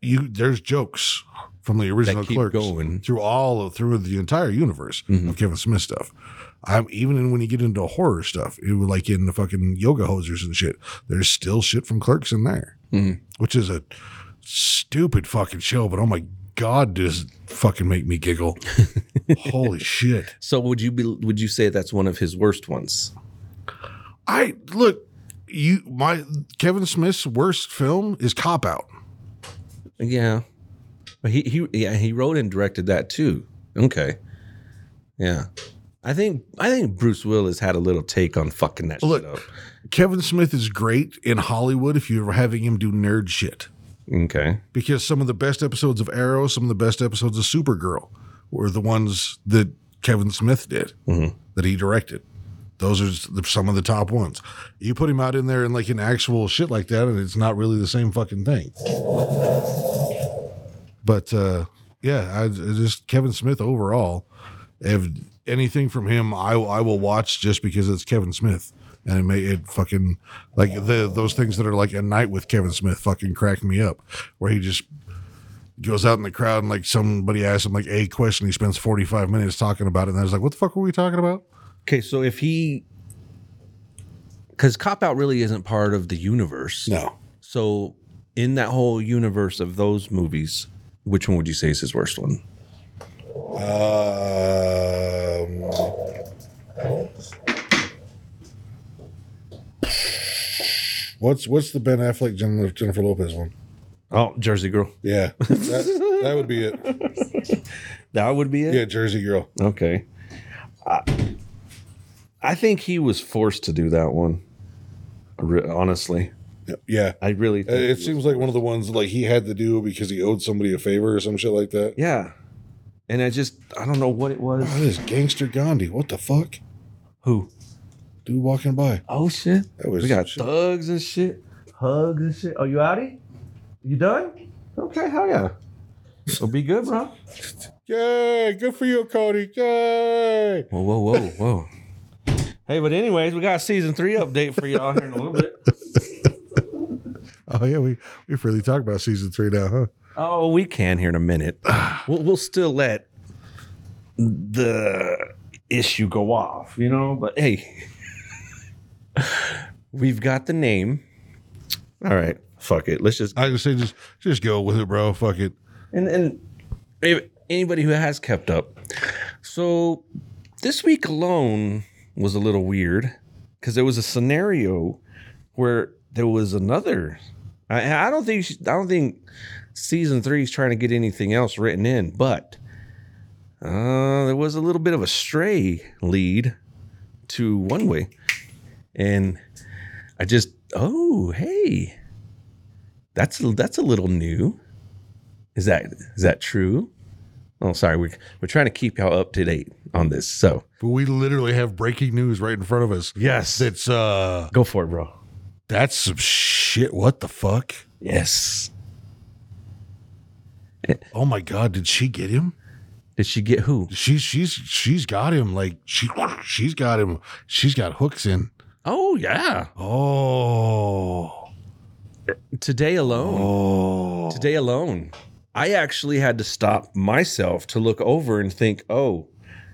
[SPEAKER 2] you there's jokes from the original Clerks
[SPEAKER 1] going.
[SPEAKER 2] through all of, through the entire universe
[SPEAKER 1] Mhm.
[SPEAKER 2] of Kevin Smith stuff. I'm even in, when you get into horror stuff, it was like in the fucking yoga hosers and shit. There's still shit from Clerks in there,
[SPEAKER 1] Mhm.
[SPEAKER 2] which is a stupid fucking show. But oh my god, does it fucking make me giggle? <laughs> Holy shit!
[SPEAKER 1] So would you be? Would you say that's one of his worst ones?
[SPEAKER 2] I look you my Kevin Smith's worst film is Cop Out.
[SPEAKER 1] Yeah, but he he yeah he wrote and directed that too. Okay, yeah. I think I think Bruce Willis had a little take on fucking that
[SPEAKER 2] Look,
[SPEAKER 1] shit up.
[SPEAKER 2] Kevin Smith is great in Hollywood if you're having him do nerd shit.
[SPEAKER 1] Okay,
[SPEAKER 2] Because some of the best episodes of Arrow, some of the best episodes of Supergirl were the ones that Kevin Smith did,
[SPEAKER 1] Mhm.
[SPEAKER 2] that he directed. Those are the, some of the top ones. You put him out in there in like an actual shit like that, and it's not really the same fucking thing. But uh, yeah, I, I just Kevin Smith overall. If anything from him, I I will watch just because it's Kevin Smith, and it may it fucking like the those things that are like a night with Kevin Smith fucking crack me up, where he just goes out in the crowd and like somebody asks him like a question, he spends forty five minutes talking about it, and I was like, what the fuck were we talking about?
[SPEAKER 1] okay. So if he, because Cop Out really isn't part of the universe.
[SPEAKER 2] No,
[SPEAKER 1] So in that whole universe of those movies, which one would you say is his worst one?
[SPEAKER 2] um, what's what's the Ben Affleck Jennifer, Jennifer Lopez one?
[SPEAKER 1] Oh, Jersey Girl.
[SPEAKER 2] Yeah, <laughs> that, that would be it.
[SPEAKER 1] That would be it.
[SPEAKER 2] Yeah, Jersey Girl.
[SPEAKER 1] Okay. I, I think he was forced to do that one. Honestly,
[SPEAKER 2] Yeah,
[SPEAKER 1] I really.
[SPEAKER 2] Uh,
[SPEAKER 1] Think
[SPEAKER 2] it seems like one of the ones like he had to do because he owed somebody a favor or some shit like that.
[SPEAKER 1] yeah. And I just I don't know what it was.
[SPEAKER 2] What is Gangster Gandhi? What the fuck?
[SPEAKER 1] Who?
[SPEAKER 2] Dude walking by.
[SPEAKER 1] Oh shit.
[SPEAKER 2] That was
[SPEAKER 1] We got
[SPEAKER 2] shit.
[SPEAKER 1] thugs and shit, hugs and shit. Oh, you outie? You done? Okay, hell yeah. So be good, bro. <laughs>
[SPEAKER 2] Yay! Good for you, Cody. Yay!
[SPEAKER 1] Whoa, whoa, whoa, whoa. Hey, but anyways, we got a season three update for y'all here in a little bit. <laughs> <laughs>
[SPEAKER 2] Oh yeah, we we've really talked about season three now, huh?
[SPEAKER 1] Oh, we can here in a minute. <sighs> We'll, we'll still let the issue go off, you know. But hey, <laughs> we've got the name. All right, fuck it. Let's just
[SPEAKER 2] I just say just just go with it, bro. Fuck it.
[SPEAKER 1] and and if anybody who has kept up. So this week alone was a little weird because there was a scenario where there was another. I, I don't think she- I don't think season three is trying to get anything else written in, but uh, there was a little bit of a stray lead to one way, and I just oh hey, that's that's a little new. Is that is that true? Oh, sorry. We're we're trying to keep y'all up to date on this. So
[SPEAKER 2] But we literally have breaking news right in front of us.
[SPEAKER 1] yes,
[SPEAKER 2] It's uh
[SPEAKER 1] go for it, bro.
[SPEAKER 2] That's some shit. What the fuck?
[SPEAKER 1] Yes.
[SPEAKER 2] Oh my god, did she get him?
[SPEAKER 1] Did she get who
[SPEAKER 2] She's she's she's got him like she she's got him. She's got hooks in.
[SPEAKER 1] Oh yeah.
[SPEAKER 2] Oh.
[SPEAKER 1] Today alone.
[SPEAKER 2] Oh.
[SPEAKER 1] Today alone. I actually had to stop myself to look over and think, "Oh,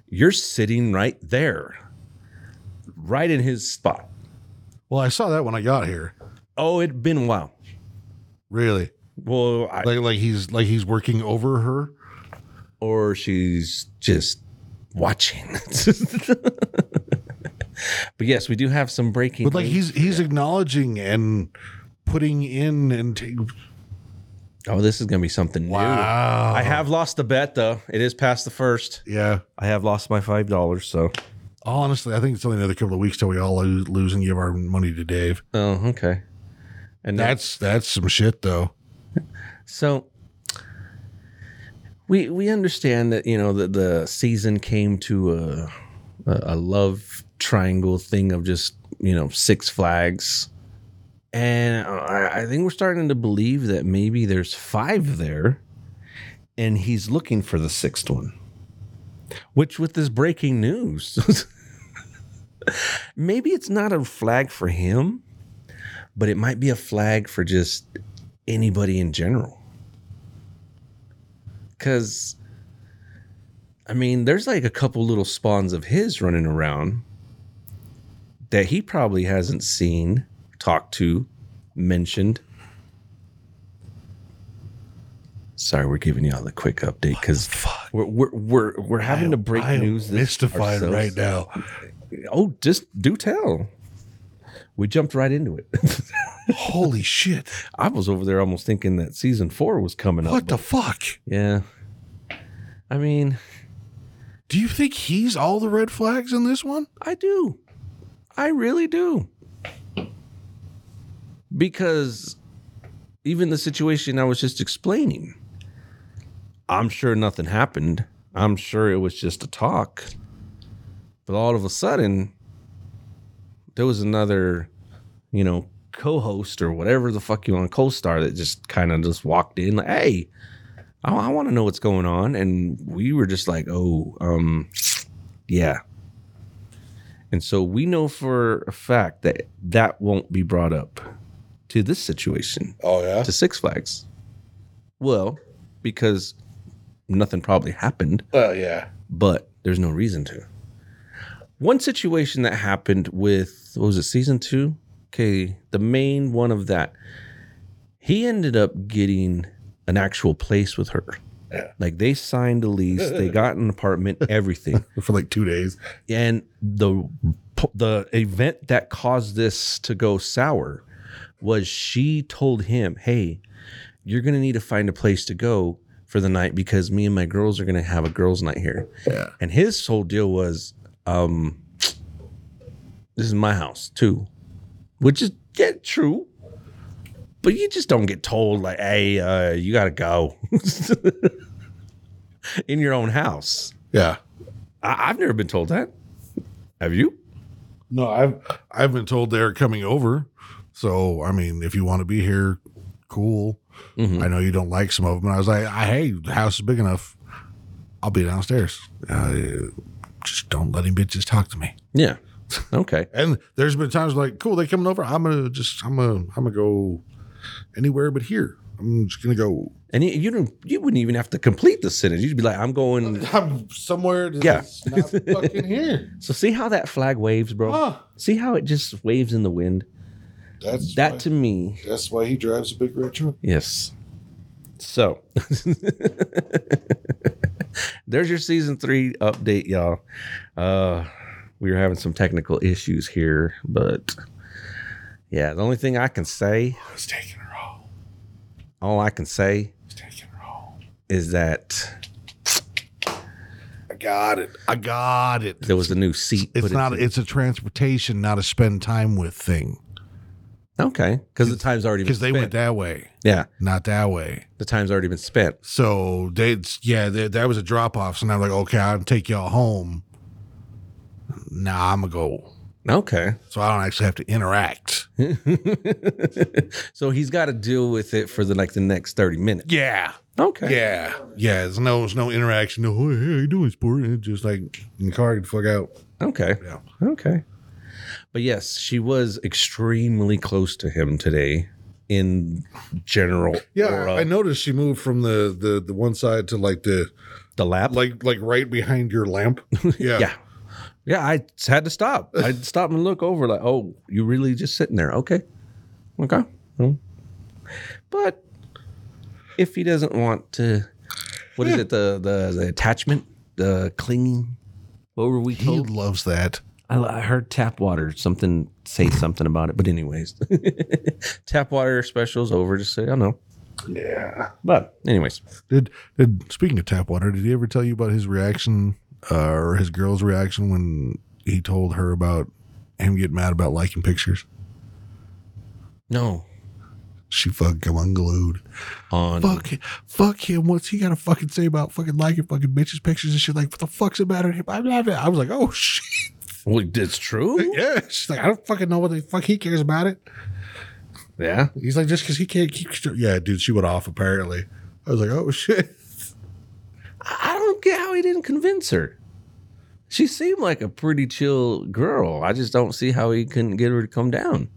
[SPEAKER 1] you're sitting right there." Right in his spot.
[SPEAKER 2] Well, I saw that when I got here.
[SPEAKER 1] Oh, it'd been a while.
[SPEAKER 2] Really?
[SPEAKER 1] Well, I,
[SPEAKER 2] Like like he's like he's working over her.
[SPEAKER 1] or she's just watching. <laughs> but yes, we do have some breaking.
[SPEAKER 2] But like
[SPEAKER 1] news.
[SPEAKER 2] he's he's acknowledging and putting in and ta-
[SPEAKER 1] oh, this is gonna be something new.
[SPEAKER 2] wow.
[SPEAKER 1] I have lost the bet though. It is past the first.
[SPEAKER 2] yeah.
[SPEAKER 1] I have lost my five dollars. So
[SPEAKER 2] Honestly, I think it's only another couple of weeks till we all lose, lose and give our money to Dave.
[SPEAKER 1] oh, okay. And that's
[SPEAKER 2] That's some shit though.
[SPEAKER 1] so. We we understand that you know that the season came to a a a love triangle thing of just you know Six Flags, and I, I think we're starting to believe that maybe there's five there, and he's looking for the sixth one. Which, with this breaking news, <laughs> maybe it's not a flag for him, but it might be a flag for just anybody in general. Because, I mean, there's like a couple little spawns of his running around that he probably hasn't seen, talked to, mentioned. Sorry, we're giving y'all a quick update because we're, we're we're we're having to break
[SPEAKER 2] I
[SPEAKER 1] news. this
[SPEAKER 2] mystified
[SPEAKER 1] ourselves.
[SPEAKER 2] right now.
[SPEAKER 1] Oh, just do tell. We jumped right into it. <laughs>
[SPEAKER 2] Holy shit!
[SPEAKER 1] I was over there almost thinking that season four was coming up.
[SPEAKER 2] What the
[SPEAKER 1] but
[SPEAKER 2] fuck?
[SPEAKER 1] yeah. I mean,
[SPEAKER 2] Do you think he's all the red flags in this one?
[SPEAKER 1] I do. I really do. Because even the situation I was just explaining, I'm sure nothing happened. I'm sure it was just a talk. But all of a sudden, there was another, you know, co host or whatever the fuck you want, co star that just kind of just walked in like, hey, I, I want to know what's going on. And we were just like, oh, um, yeah. And so we know for a fact that that won't be brought up to this situation,
[SPEAKER 2] Oh yeah.
[SPEAKER 1] to Six Flags. Well, because nothing probably happened,
[SPEAKER 2] Well, yeah.
[SPEAKER 1] but there's no reason to. One situation that happened with, what was it, season two? Okay, the main one of that, he ended up getting an actual place with her.
[SPEAKER 2] Yeah.
[SPEAKER 1] Like they signed a lease, they got an apartment, <laughs> everything.
[SPEAKER 2] For like two days.
[SPEAKER 1] and the the event that caused this to go sour was she told him, "Hey, you're going to need to find a place to go for the night because me and my girls are going to have a girls' night here."
[SPEAKER 2] Yeah.
[SPEAKER 1] And his whole deal was, um, "This is my house too," which is yeah, true. But you just don't get told like, "Hey, uh, you got to go." <laughs> In your own house.
[SPEAKER 2] Yeah.
[SPEAKER 1] I- I've never been told that. Have you?
[SPEAKER 2] No, I've I've been told they're coming over. So I mean, if you want to be here, cool.
[SPEAKER 1] Mhm.
[SPEAKER 2] I know you don't like some of them. I was like, I, hey, the house is big enough. I'll be downstairs. Uh, just don't let him bitches talk to me.
[SPEAKER 1] Yeah. Okay. <laughs>
[SPEAKER 2] And there's been times like, cool, they coming over. I'm gonna just, I'm gonna, I'm gonna go anywhere but here. I'm just gonna go.
[SPEAKER 1] And you, you don't you wouldn't even have to complete the sentence. You'd be like, I'm going.
[SPEAKER 2] I'm somewhere that's
[SPEAKER 1] Yeah.
[SPEAKER 2] not fucking here. <laughs>
[SPEAKER 1] So see how that flag waves, bro?
[SPEAKER 2] Huh.
[SPEAKER 1] See how it just waves in the wind?
[SPEAKER 2] That's
[SPEAKER 1] That
[SPEAKER 2] why,
[SPEAKER 1] to me,
[SPEAKER 2] that's why he drives a big red truck.
[SPEAKER 1] yes. So <laughs> there's your season three update, y'all. Uh we were having some technical issues here, but yeah, the only thing I can say,
[SPEAKER 2] I taking her all.
[SPEAKER 1] all I can say
[SPEAKER 2] I taking her all.
[SPEAKER 1] is that
[SPEAKER 2] I got it. I got it.
[SPEAKER 1] there was a new seat.
[SPEAKER 2] It's not. It's a transportation, not a spend time with thing.
[SPEAKER 1] Okay because the time's already
[SPEAKER 2] Because they
[SPEAKER 1] spent.
[SPEAKER 2] went that way,
[SPEAKER 1] yeah,
[SPEAKER 2] not that way.
[SPEAKER 1] the time's already been spent.
[SPEAKER 2] So they, yeah, they, that was a drop off. So now I'm like, okay, I'll take y'all home. Nah, I'm gonna go.
[SPEAKER 1] Okay.
[SPEAKER 2] So I don't actually have to interact. <laughs>
[SPEAKER 1] so he's got to deal with it for the like the next 30 minutes.
[SPEAKER 2] Yeah,
[SPEAKER 1] Okay.
[SPEAKER 2] yeah, yeah. There's no, there's no interaction. No, hey, how you doing, sport? It's just like in the car, get the fuck out.
[SPEAKER 1] Okay.
[SPEAKER 2] Yeah.
[SPEAKER 1] Okay. But yes, she was extremely close to him today in general.
[SPEAKER 2] Yeah,
[SPEAKER 1] aura.
[SPEAKER 2] I noticed she moved from the the the one side to like the
[SPEAKER 1] the lap.
[SPEAKER 2] like like right behind your lamp. <laughs> Yeah,
[SPEAKER 1] yeah. Yeah, I had to stop. I <laughs> stopped and look over like, "Oh, you really just sitting there." Okay. Okay. Well, But if he doesn't want to what is it the the the attachment, the clinging what were we
[SPEAKER 2] He loves that.
[SPEAKER 1] I, I heard tap water something say something about it, but anyways, <laughs> tap water specials over. Just say I don't know.
[SPEAKER 2] Yeah.
[SPEAKER 1] But anyways,
[SPEAKER 2] Did did speaking of tap water, did he ever tell you about his reaction uh, or his girl's reaction when he told her about him getting mad about liking pictures?
[SPEAKER 1] no
[SPEAKER 2] She fucking unglued.
[SPEAKER 1] on
[SPEAKER 2] Fuck, fuck him. What's he got to fucking say about fucking liking fucking bitches pictures and shit? Like, what the fuck's the matter? him? I'm having. I was like, oh <laughs> shit.
[SPEAKER 1] Well, it's true.
[SPEAKER 2] Yeah. <laughs> She's like, I don't fucking know what the fuck he cares about it.
[SPEAKER 1] Yeah.
[SPEAKER 2] He's like, just because he can't keep. Yeah, dude, she went off apparently. I was like, oh <laughs> shit.
[SPEAKER 1] I don't get how he didn't convince her. She seemed like a pretty chill girl. I just don't see how he couldn't get her to come down.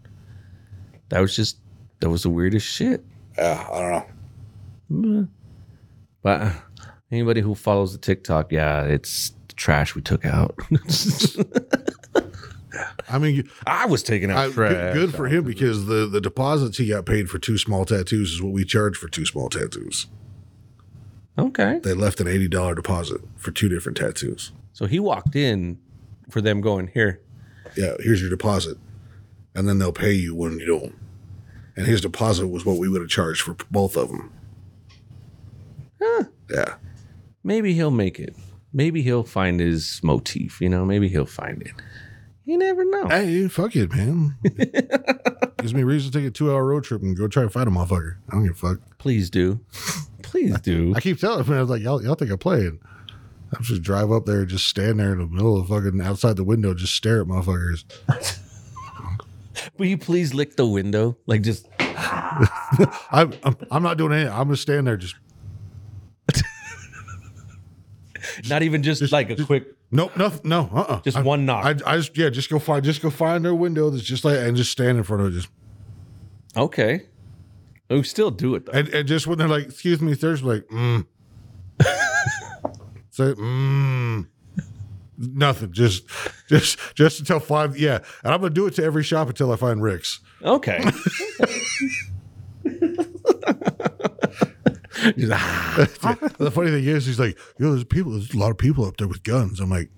[SPEAKER 1] That was just that was the weirdest shit.
[SPEAKER 2] Yeah, I don't know.
[SPEAKER 1] But uh, Anybody who follows the TikTok, yeah, it's trash we took out. <laughs>
[SPEAKER 2] I mean,
[SPEAKER 1] I was taking out
[SPEAKER 2] I,
[SPEAKER 1] trash.
[SPEAKER 2] good, good for him because the the deposits he got paid for two small tattoos is what we charge for two small tattoos.
[SPEAKER 1] Okay.
[SPEAKER 2] They left an eighty dollar deposit for two different tattoos.
[SPEAKER 1] So he walked in for them going, here,
[SPEAKER 2] Yeah, here's your deposit, and then they'll pay you when you don't. And his deposit was what we would have charged for both of them. Huh. Yeah.
[SPEAKER 1] maybe he'll make it. Maybe he'll find his motif, you know, maybe he'll find it. You never know.
[SPEAKER 2] Hey, fuck it, man. <laughs> Gives me a reason to take a two hour road trip and go try to fight a motherfucker. I don't give a fuck.
[SPEAKER 1] Please do. Please do.
[SPEAKER 2] I keep telling him, I was like, y'all, y'all think I'm playing. I'm just drive up there, just stand there in the middle of fucking outside the window, just stare at motherfuckers. <laughs>
[SPEAKER 1] Will you please lick the window? Like just <laughs>
[SPEAKER 2] I'm, I'm, I'm not doing anything. I'm gonna stand there, just
[SPEAKER 1] not even just, like a quick
[SPEAKER 2] nope, no, no, uh, uh
[SPEAKER 1] just one knock.
[SPEAKER 2] I, I just, yeah, just go find, just go find their window that's just like, and just stand in front of it, just,
[SPEAKER 1] okay. We still do it though.
[SPEAKER 2] and, and just when they're like, excuse me, sir, like, mm. <laughs> Say, mm. Nothing, just, just, just until five, yeah. And I'm gonna do it to every shop until I find Rick's.
[SPEAKER 1] Okay. <laughs> <laughs> Just, ah. <laughs>
[SPEAKER 2] the funny thing is, he's like, you know, there's people, there's a lot of people up there with guns. I'm like,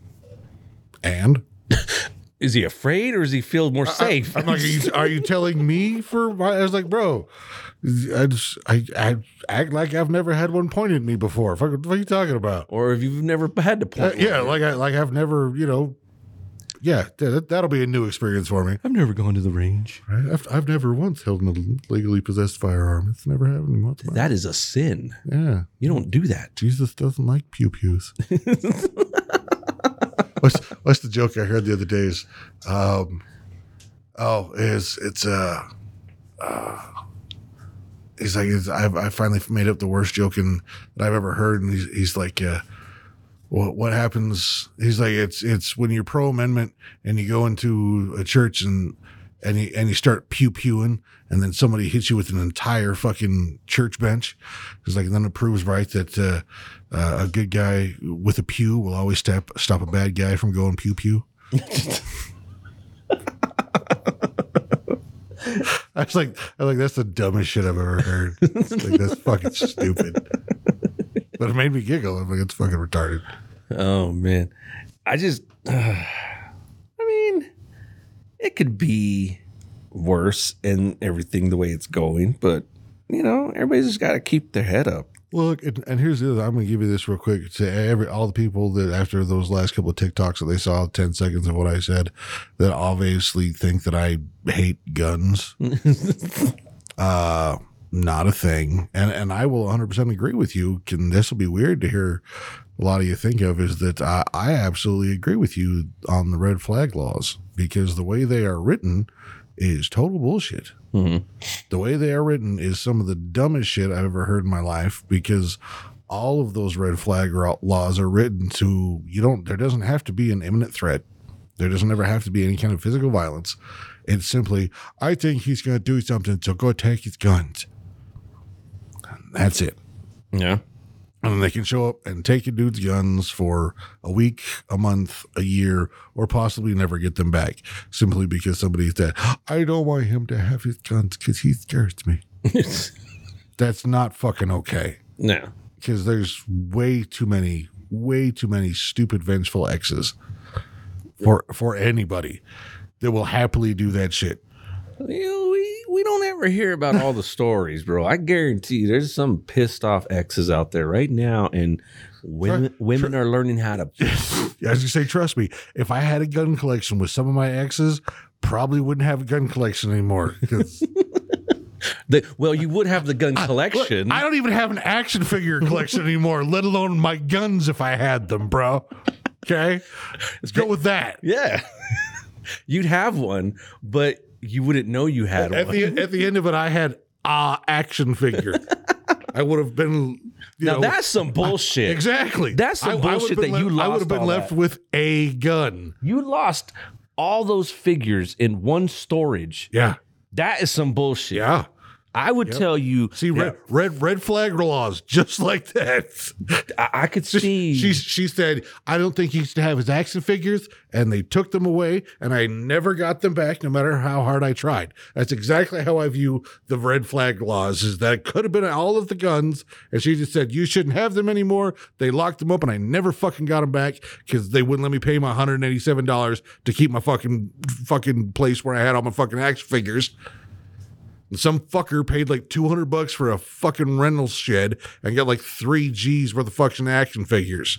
[SPEAKER 2] and <laughs>
[SPEAKER 1] is he afraid or does he feel more safe?
[SPEAKER 2] I'm like, are you, are you telling me for my? I was like, bro, I just, I, I act like I've never had one pointed at me before. Fuck, What are you talking about?
[SPEAKER 1] or if you've never had to
[SPEAKER 2] Uh,
[SPEAKER 1] point.
[SPEAKER 2] yeah, like I, like I've never, you know, yeah, that, that'll be a new experience for me.
[SPEAKER 1] I've never gone to the range.
[SPEAKER 2] Right? I've, I've never once held a legally possessed firearm. It's never happened once.
[SPEAKER 1] That is a sin.
[SPEAKER 2] Yeah,
[SPEAKER 1] You don't do that.
[SPEAKER 2] Jesus doesn't like pew pews. <laughs> what's what's the joke I heard the other days? Um, oh, is it's uh, uh he's like it's, I I finally made up the worst joke in, that I've ever heard, and he's he's like uh. What, what happens? He's like it's it's when you're pro amendment and you go into a church and and you and you start pew pewing and then somebody hits you with an entire fucking church bench. It's like then it proves right that uh, uh, a good guy with a pew will always stop stop a bad guy from going pew pew. <laughs> I was like, I was like that's the dumbest shit I've ever heard. like that's fucking stupid. But it made me giggle. I'm like, it's fucking retarded.
[SPEAKER 1] Oh man, I just, <sighs> I mean, it could be worse and everything the way it's going, but you know, everybody's just got to keep their head up.
[SPEAKER 2] Look, and, and here's the other. I'm going to give you this real quick to every all the people that after those last couple of TikToks that they saw 10 seconds of what I said, that obviously think that I hate guns. <laughs> uh, not a thing, and and I will 100 percent agree with you. Can this will be weird to hear a lot of you think of is that I, I absolutely agree with you on the red flag laws because the way they are written is total bullshit. Mm-hmm. The way they are written is some of the dumbest shit I've ever heard in my life because all of those red flag laws are written to you don't there doesn't have to be an imminent threat. There doesn't ever have to be any kind of physical violence. It's simply i think he's going to do something so go take his guns that's it
[SPEAKER 1] Yeah.
[SPEAKER 2] and then they can show up and take a dude's guns for a week, a month, a year, or possibly never get them back simply because somebody's dead. I don't want him to have his guns because he scares me. <laughs> That's not fucking okay.
[SPEAKER 1] no.
[SPEAKER 2] Because there's way too many, way too many stupid vengeful exes for for anybody that will happily do that shit.
[SPEAKER 1] We, don't ever hear about all the stories, bro. I guarantee you there's some pissed off exes out there right now, and women women are learning how to. <laughs>
[SPEAKER 2] As you say, trust me, if I had a gun collection with some of my exes, probably wouldn't have a gun collection anymore. 'cause- <laughs>
[SPEAKER 1] The, well, you would have the gun collection.
[SPEAKER 2] I don't even have an action figure collection anymore, let alone my guns if I had them, bro. Okay? <laughs> Let's go with that.
[SPEAKER 1] yeah, you'd have one, but you wouldn't know you had
[SPEAKER 2] At
[SPEAKER 1] one.
[SPEAKER 2] the at the end of it, I had a action figure. <laughs> I would have been you
[SPEAKER 1] now
[SPEAKER 2] know
[SPEAKER 1] that's some bullshit.
[SPEAKER 2] exactly.
[SPEAKER 1] That's some
[SPEAKER 2] I- I
[SPEAKER 1] bullshit
[SPEAKER 2] been
[SPEAKER 1] that you
[SPEAKER 2] lost. I would have been left
[SPEAKER 1] that.
[SPEAKER 2] with a gun.
[SPEAKER 1] You lost all those figures in one storage.
[SPEAKER 2] Yeah.
[SPEAKER 1] That is some bullshit.
[SPEAKER 2] Yeah.
[SPEAKER 1] I would tell you.
[SPEAKER 2] See, red, red red flag laws, <laughs> just like that.
[SPEAKER 1] I, I could see.
[SPEAKER 2] She she said, I don't think he used to have his action figures, and they took them away, and I never got them back, no matter how hard I tried. That's exactly how I view the red flag laws. Is that it could have been all of the guns, and she just said you shouldn't have them anymore. They locked them up, and I never fucking got them back because they wouldn't let me pay my 187 dollars to keep my fucking fucking place where I had all my fucking action figures. Some fucker paid like 200 bucks for a fucking rental shed and got like three G's worth of fucking action figures.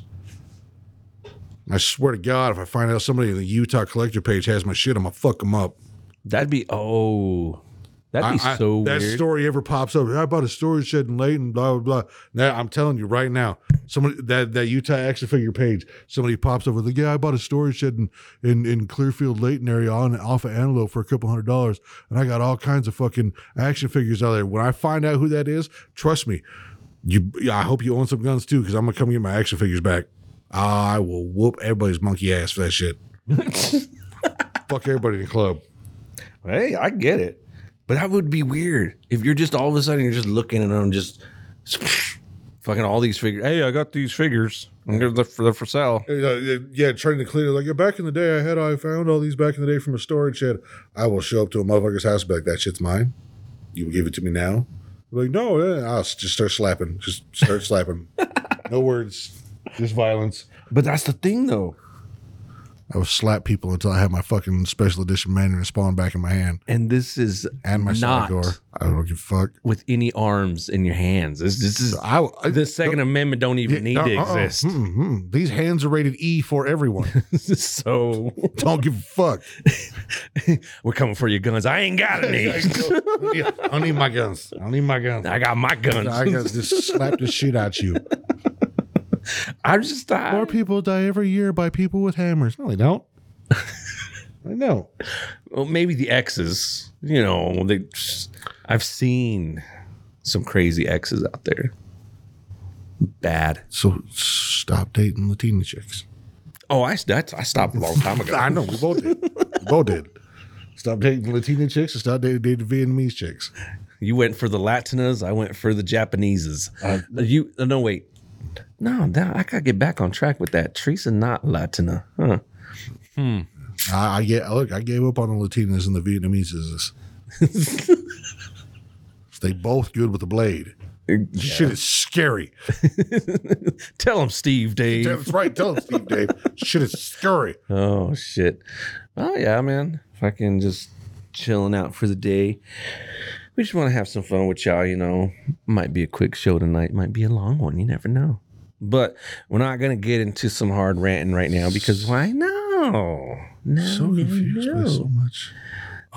[SPEAKER 2] I swear to God, if I find out somebody in the Utah collector page has my shit, I'm gonna fuck them up.
[SPEAKER 1] that'd be oh, that'd be
[SPEAKER 2] I- I-
[SPEAKER 1] so
[SPEAKER 2] that
[SPEAKER 1] weird.
[SPEAKER 2] story ever pops up. I bought a storage shed in Layton, blah blah blah. Now I'm telling you right now, somebody that that Utah action figure page, somebody pops up with like, yeah, I bought a storage shed in in, in Clearfield Layton area on Alpha Antelope for a couple hundred dollars, and I got all kinds of fucking action figures out there. When I find out who that is, trust me, you. Yeah, I hope you own some guns too, because I'm gonna come get my action figures back. I will whoop everybody's monkey ass for that shit. <laughs> Fuck everybody in the club.
[SPEAKER 1] Hey, I get it, but that would be weird if you're just all of a sudden you're just looking at them, just <sniffs> fucking all these figures. Hey, I got these figures. I'm gonna they're for, they're for sale.
[SPEAKER 2] Yeah, yeah, trying to clean it. like back in the day, I had I found all these back in the day from a storage shed. I will show up to a motherfucker's house, and be like, "That shit's mine. You will give it to me now." Like, no. I'll just start slapping. Just start slapping. <laughs> No words, just violence.
[SPEAKER 1] But that's the thing, though.
[SPEAKER 2] I would slap people until I had my fucking special edition Mandarin Spawn back in my hand
[SPEAKER 1] And this is
[SPEAKER 2] and my
[SPEAKER 1] not.
[SPEAKER 2] I don't give a fuck.
[SPEAKER 1] with any arms in your hands. This, this is
[SPEAKER 2] I, I
[SPEAKER 1] the Second Amendment don't even need to
[SPEAKER 2] uh-uh.
[SPEAKER 1] exist.
[SPEAKER 2] Mm-mm. These hands are rated E for everyone. <laughs>
[SPEAKER 1] so <laughs>
[SPEAKER 2] don't give a fuck. <laughs>
[SPEAKER 1] we're coming for your guns. I ain't got any.
[SPEAKER 2] I don't need my guns. I don't need my guns.
[SPEAKER 1] I got my guns.
[SPEAKER 2] I got just slap the shit out you. <laughs>
[SPEAKER 1] I just I,
[SPEAKER 2] More people die every year by people with hammers. No, they don't. <laughs> I know.
[SPEAKER 1] well, maybe the exes. You know, they. I've seen some crazy exes out there. Bad.
[SPEAKER 2] So stop dating Latina chicks.
[SPEAKER 1] Oh, I that, I stopped a long time ago. <laughs>
[SPEAKER 2] I know. We both did. We both did. Stop dating Latina chicks and stop dating, dating Vietnamese chicks.
[SPEAKER 1] You went for the Latinas. I went for the Japaneses. you uh, no wait. No, that, I gotta get back on track with that. Teresa not Latina. Huh. Hmm.
[SPEAKER 2] I, I get look. I gave up on the Latinas and the Vietnameses. <laughs> they both good with the blade. Shit is scary. <laughs>
[SPEAKER 1] Tell him, Steve Dave.
[SPEAKER 2] That's right. Tell him, Steve Dave. <laughs> Shit is scary.
[SPEAKER 1] Oh shit. Oh yeah, man. Fucking just chilling out for the day. We just want to have some fun with y'all, you know. Might be a quick show tonight, might be a long one, you never know. But we're not gonna get into some hard ranting right now because why? No. No.
[SPEAKER 2] So
[SPEAKER 1] no,
[SPEAKER 2] confused by so much.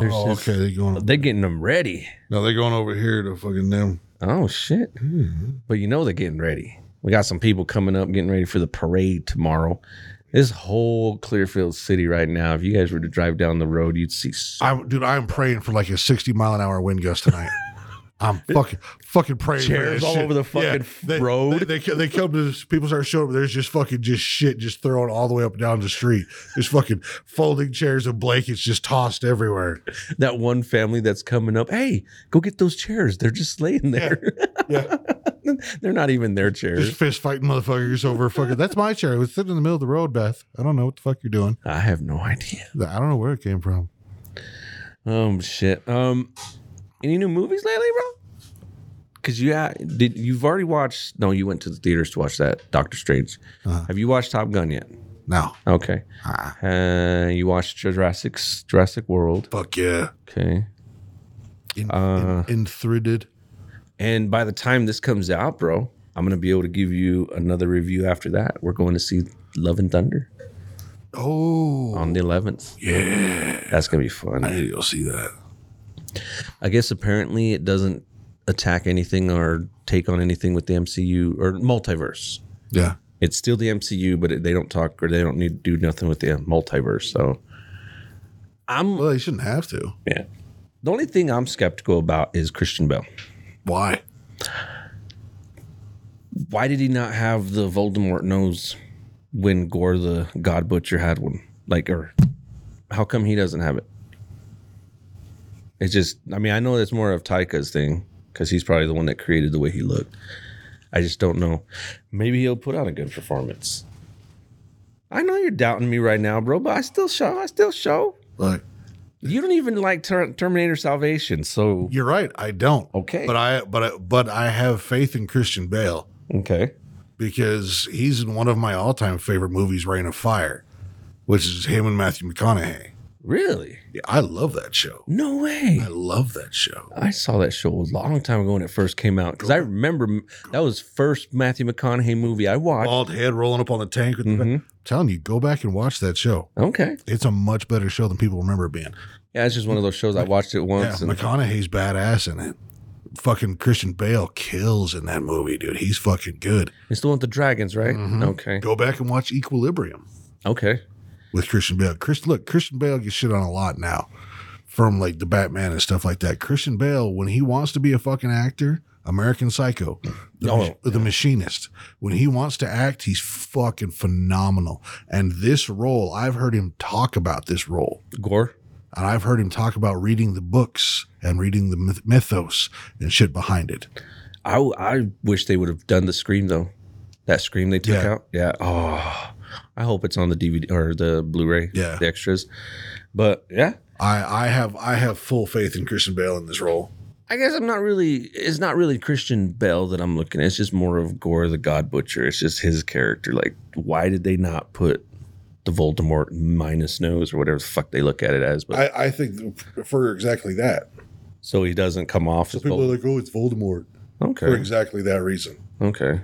[SPEAKER 1] There's
[SPEAKER 2] oh, okay. They're going.
[SPEAKER 1] They're getting them ready.
[SPEAKER 2] No, they're going over here to fucking them.
[SPEAKER 1] Oh shit. Mm-hmm. But you know they're getting ready. We got some people coming up getting ready for the parade tomorrow. This whole Clearfield city right now, if you guys were to drive down the road, you'd see so
[SPEAKER 2] I'm, dude, I'm praying for like a 60 mile an hour wind gust tonight. <laughs> I'm fucking fucking praying.
[SPEAKER 1] Chairs all
[SPEAKER 2] shit.
[SPEAKER 1] over the fucking
[SPEAKER 2] they,
[SPEAKER 1] road.
[SPEAKER 2] They, they, they come to people start showing up. There's just fucking just shit just thrown all the way up and down the street. There's fucking folding chairs and blankets just tossed everywhere.
[SPEAKER 1] that one family that's coming up. Hey, go get those chairs. They're just laying there. <laughs>
[SPEAKER 2] Yeah, <laughs>
[SPEAKER 1] They're not even their chairs.
[SPEAKER 2] just fist fighting motherfuckers over fucking. That's my chair. It was sitting in the middle of the road, Beth. I don't know what the fuck you're doing.
[SPEAKER 1] I have no idea.
[SPEAKER 2] I don't know where it came from.
[SPEAKER 1] Um, shit. Um, any new movies lately, bro? Because you ha- did you've already watched? No, you went to the theaters to watch that Doctor Strange.
[SPEAKER 2] Uh-huh.
[SPEAKER 1] Have you watched Top Gun yet?
[SPEAKER 2] No.
[SPEAKER 1] Okay.
[SPEAKER 2] Ah,
[SPEAKER 1] Uh, you watched Jurassic Jurassic World.
[SPEAKER 2] fuck yeah.
[SPEAKER 1] Okay.
[SPEAKER 2] In,
[SPEAKER 1] Uh,
[SPEAKER 2] in, threaded.
[SPEAKER 1] And by the time this comes out, bro, I'm gonna be able to give you another review after that. We're going to see Love and Thunder
[SPEAKER 2] Oh,
[SPEAKER 1] on the 11th.
[SPEAKER 2] yeah.
[SPEAKER 1] That's gonna be fun.
[SPEAKER 2] I need to go see that.
[SPEAKER 1] I guess apparently it doesn't attack anything or take on anything with the MCU or multiverse.
[SPEAKER 2] Yeah.
[SPEAKER 1] It's still the MCU, but it, they don't talk or they don't need to do nothing with the uh, multiverse. So I'm
[SPEAKER 2] Well, they shouldn't have to.
[SPEAKER 1] yeah. The only thing I'm skeptical about is Christian Bale.
[SPEAKER 2] Why?
[SPEAKER 1] Why did he not have the Voldemort nose when Gore the God Butcher had one? Like, or how come he doesn't have it? It's just, I mean, I know it's more of Taika's thing because he's probably the one that created the way he looked. I just don't know. Maybe he'll put on a good performance. I know you're doubting me right now, bro, but I still show. I still show.
[SPEAKER 2] Like
[SPEAKER 1] You don't even like Ter- Terminator Salvation, so
[SPEAKER 2] you're right, I don't.
[SPEAKER 1] Okay.
[SPEAKER 2] But I but I, but I have faith in Christian Bale
[SPEAKER 1] okay.
[SPEAKER 2] because he's in one of my all-time favorite movies, Reign of Fire, which is him and Matthew McConaughey.
[SPEAKER 1] Really?
[SPEAKER 2] Yeah, I love that show.
[SPEAKER 1] No way.
[SPEAKER 2] I love that show.
[SPEAKER 1] I saw that show a long time ago when it first came out because I remember that was first Matthew McConaughey movie I watched.
[SPEAKER 2] Bald head rolling up on the tank. With the
[SPEAKER 1] Mhm.
[SPEAKER 2] telling you, go back and watch that show.
[SPEAKER 1] Okay,
[SPEAKER 2] It's a much better show than people remember it being.
[SPEAKER 1] yeah, it's just one of those shows I watched it
[SPEAKER 2] Yeah,
[SPEAKER 1] once. and,
[SPEAKER 2] McConaughey's badass in it. Fucking Christian Bale kills in that movie, dude. He's fucking good.
[SPEAKER 1] it's the one with the dragons, right?
[SPEAKER 2] Mhm.
[SPEAKER 1] Okay,
[SPEAKER 2] Go back and watch Equilibrium
[SPEAKER 1] okay,
[SPEAKER 2] with Christian Bale. Chris, look, Christian Bale gets shit on a lot now from like the Batman and stuff like that. Christian Bale, when he wants to be a fucking actor, American Psycho, the,
[SPEAKER 1] Oh,
[SPEAKER 2] the machinist, when he wants to act, he's fucking phenomenal. And this role, I've heard him talk about this role.
[SPEAKER 1] Gore.
[SPEAKER 2] And I've heard him talk about reading the books and reading the myth- mythos and shit behind it.
[SPEAKER 1] I I wish they would have done the scream though. That scream they took
[SPEAKER 2] Yeah.
[SPEAKER 1] out. Yeah. Oh, I hope it's on the DVD or the Blu-ray.
[SPEAKER 2] Yeah.
[SPEAKER 1] The extras. But yeah,
[SPEAKER 2] I, I have I have full faith in Christian Bale in this role.
[SPEAKER 1] I guess I'm not really. It's not really Christian Bale that I'm looking at. It's just more of Gore the God Butcher. It's just his character. Like, why did they not put the Voldemort minus nose or whatever the fuck they look at it as? But
[SPEAKER 2] I, I think for exactly that.
[SPEAKER 1] so he doesn't come off as
[SPEAKER 2] People are like, oh, it's Voldemort.
[SPEAKER 1] Okay.
[SPEAKER 2] For exactly that reason.
[SPEAKER 1] Okay.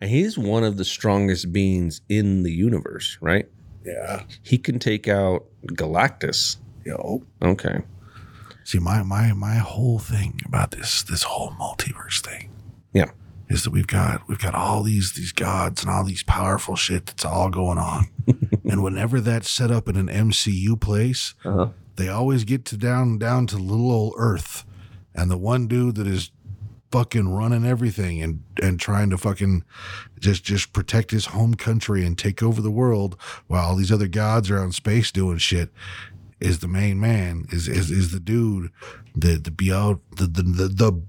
[SPEAKER 1] And he's one of the strongest beings in the universe, right?
[SPEAKER 2] Yeah.
[SPEAKER 1] He can take out Galactus.
[SPEAKER 2] Yo.
[SPEAKER 1] Okay.
[SPEAKER 2] See, my my my whole thing about this this whole multiverse thing
[SPEAKER 1] Yeah.
[SPEAKER 2] is that we've got we've got all these these gods and all these powerful shit that's all going on. <laughs> and whenever that's set up in an MCU place,
[SPEAKER 1] Uh-huh.
[SPEAKER 2] they always get to down down to little old Earth, and the one dude that is fucking running everything and and trying to fucking just just protect his home country and take over the world while all these other gods are out in space doing shit is the main man is is is the dude the the be out the the the, the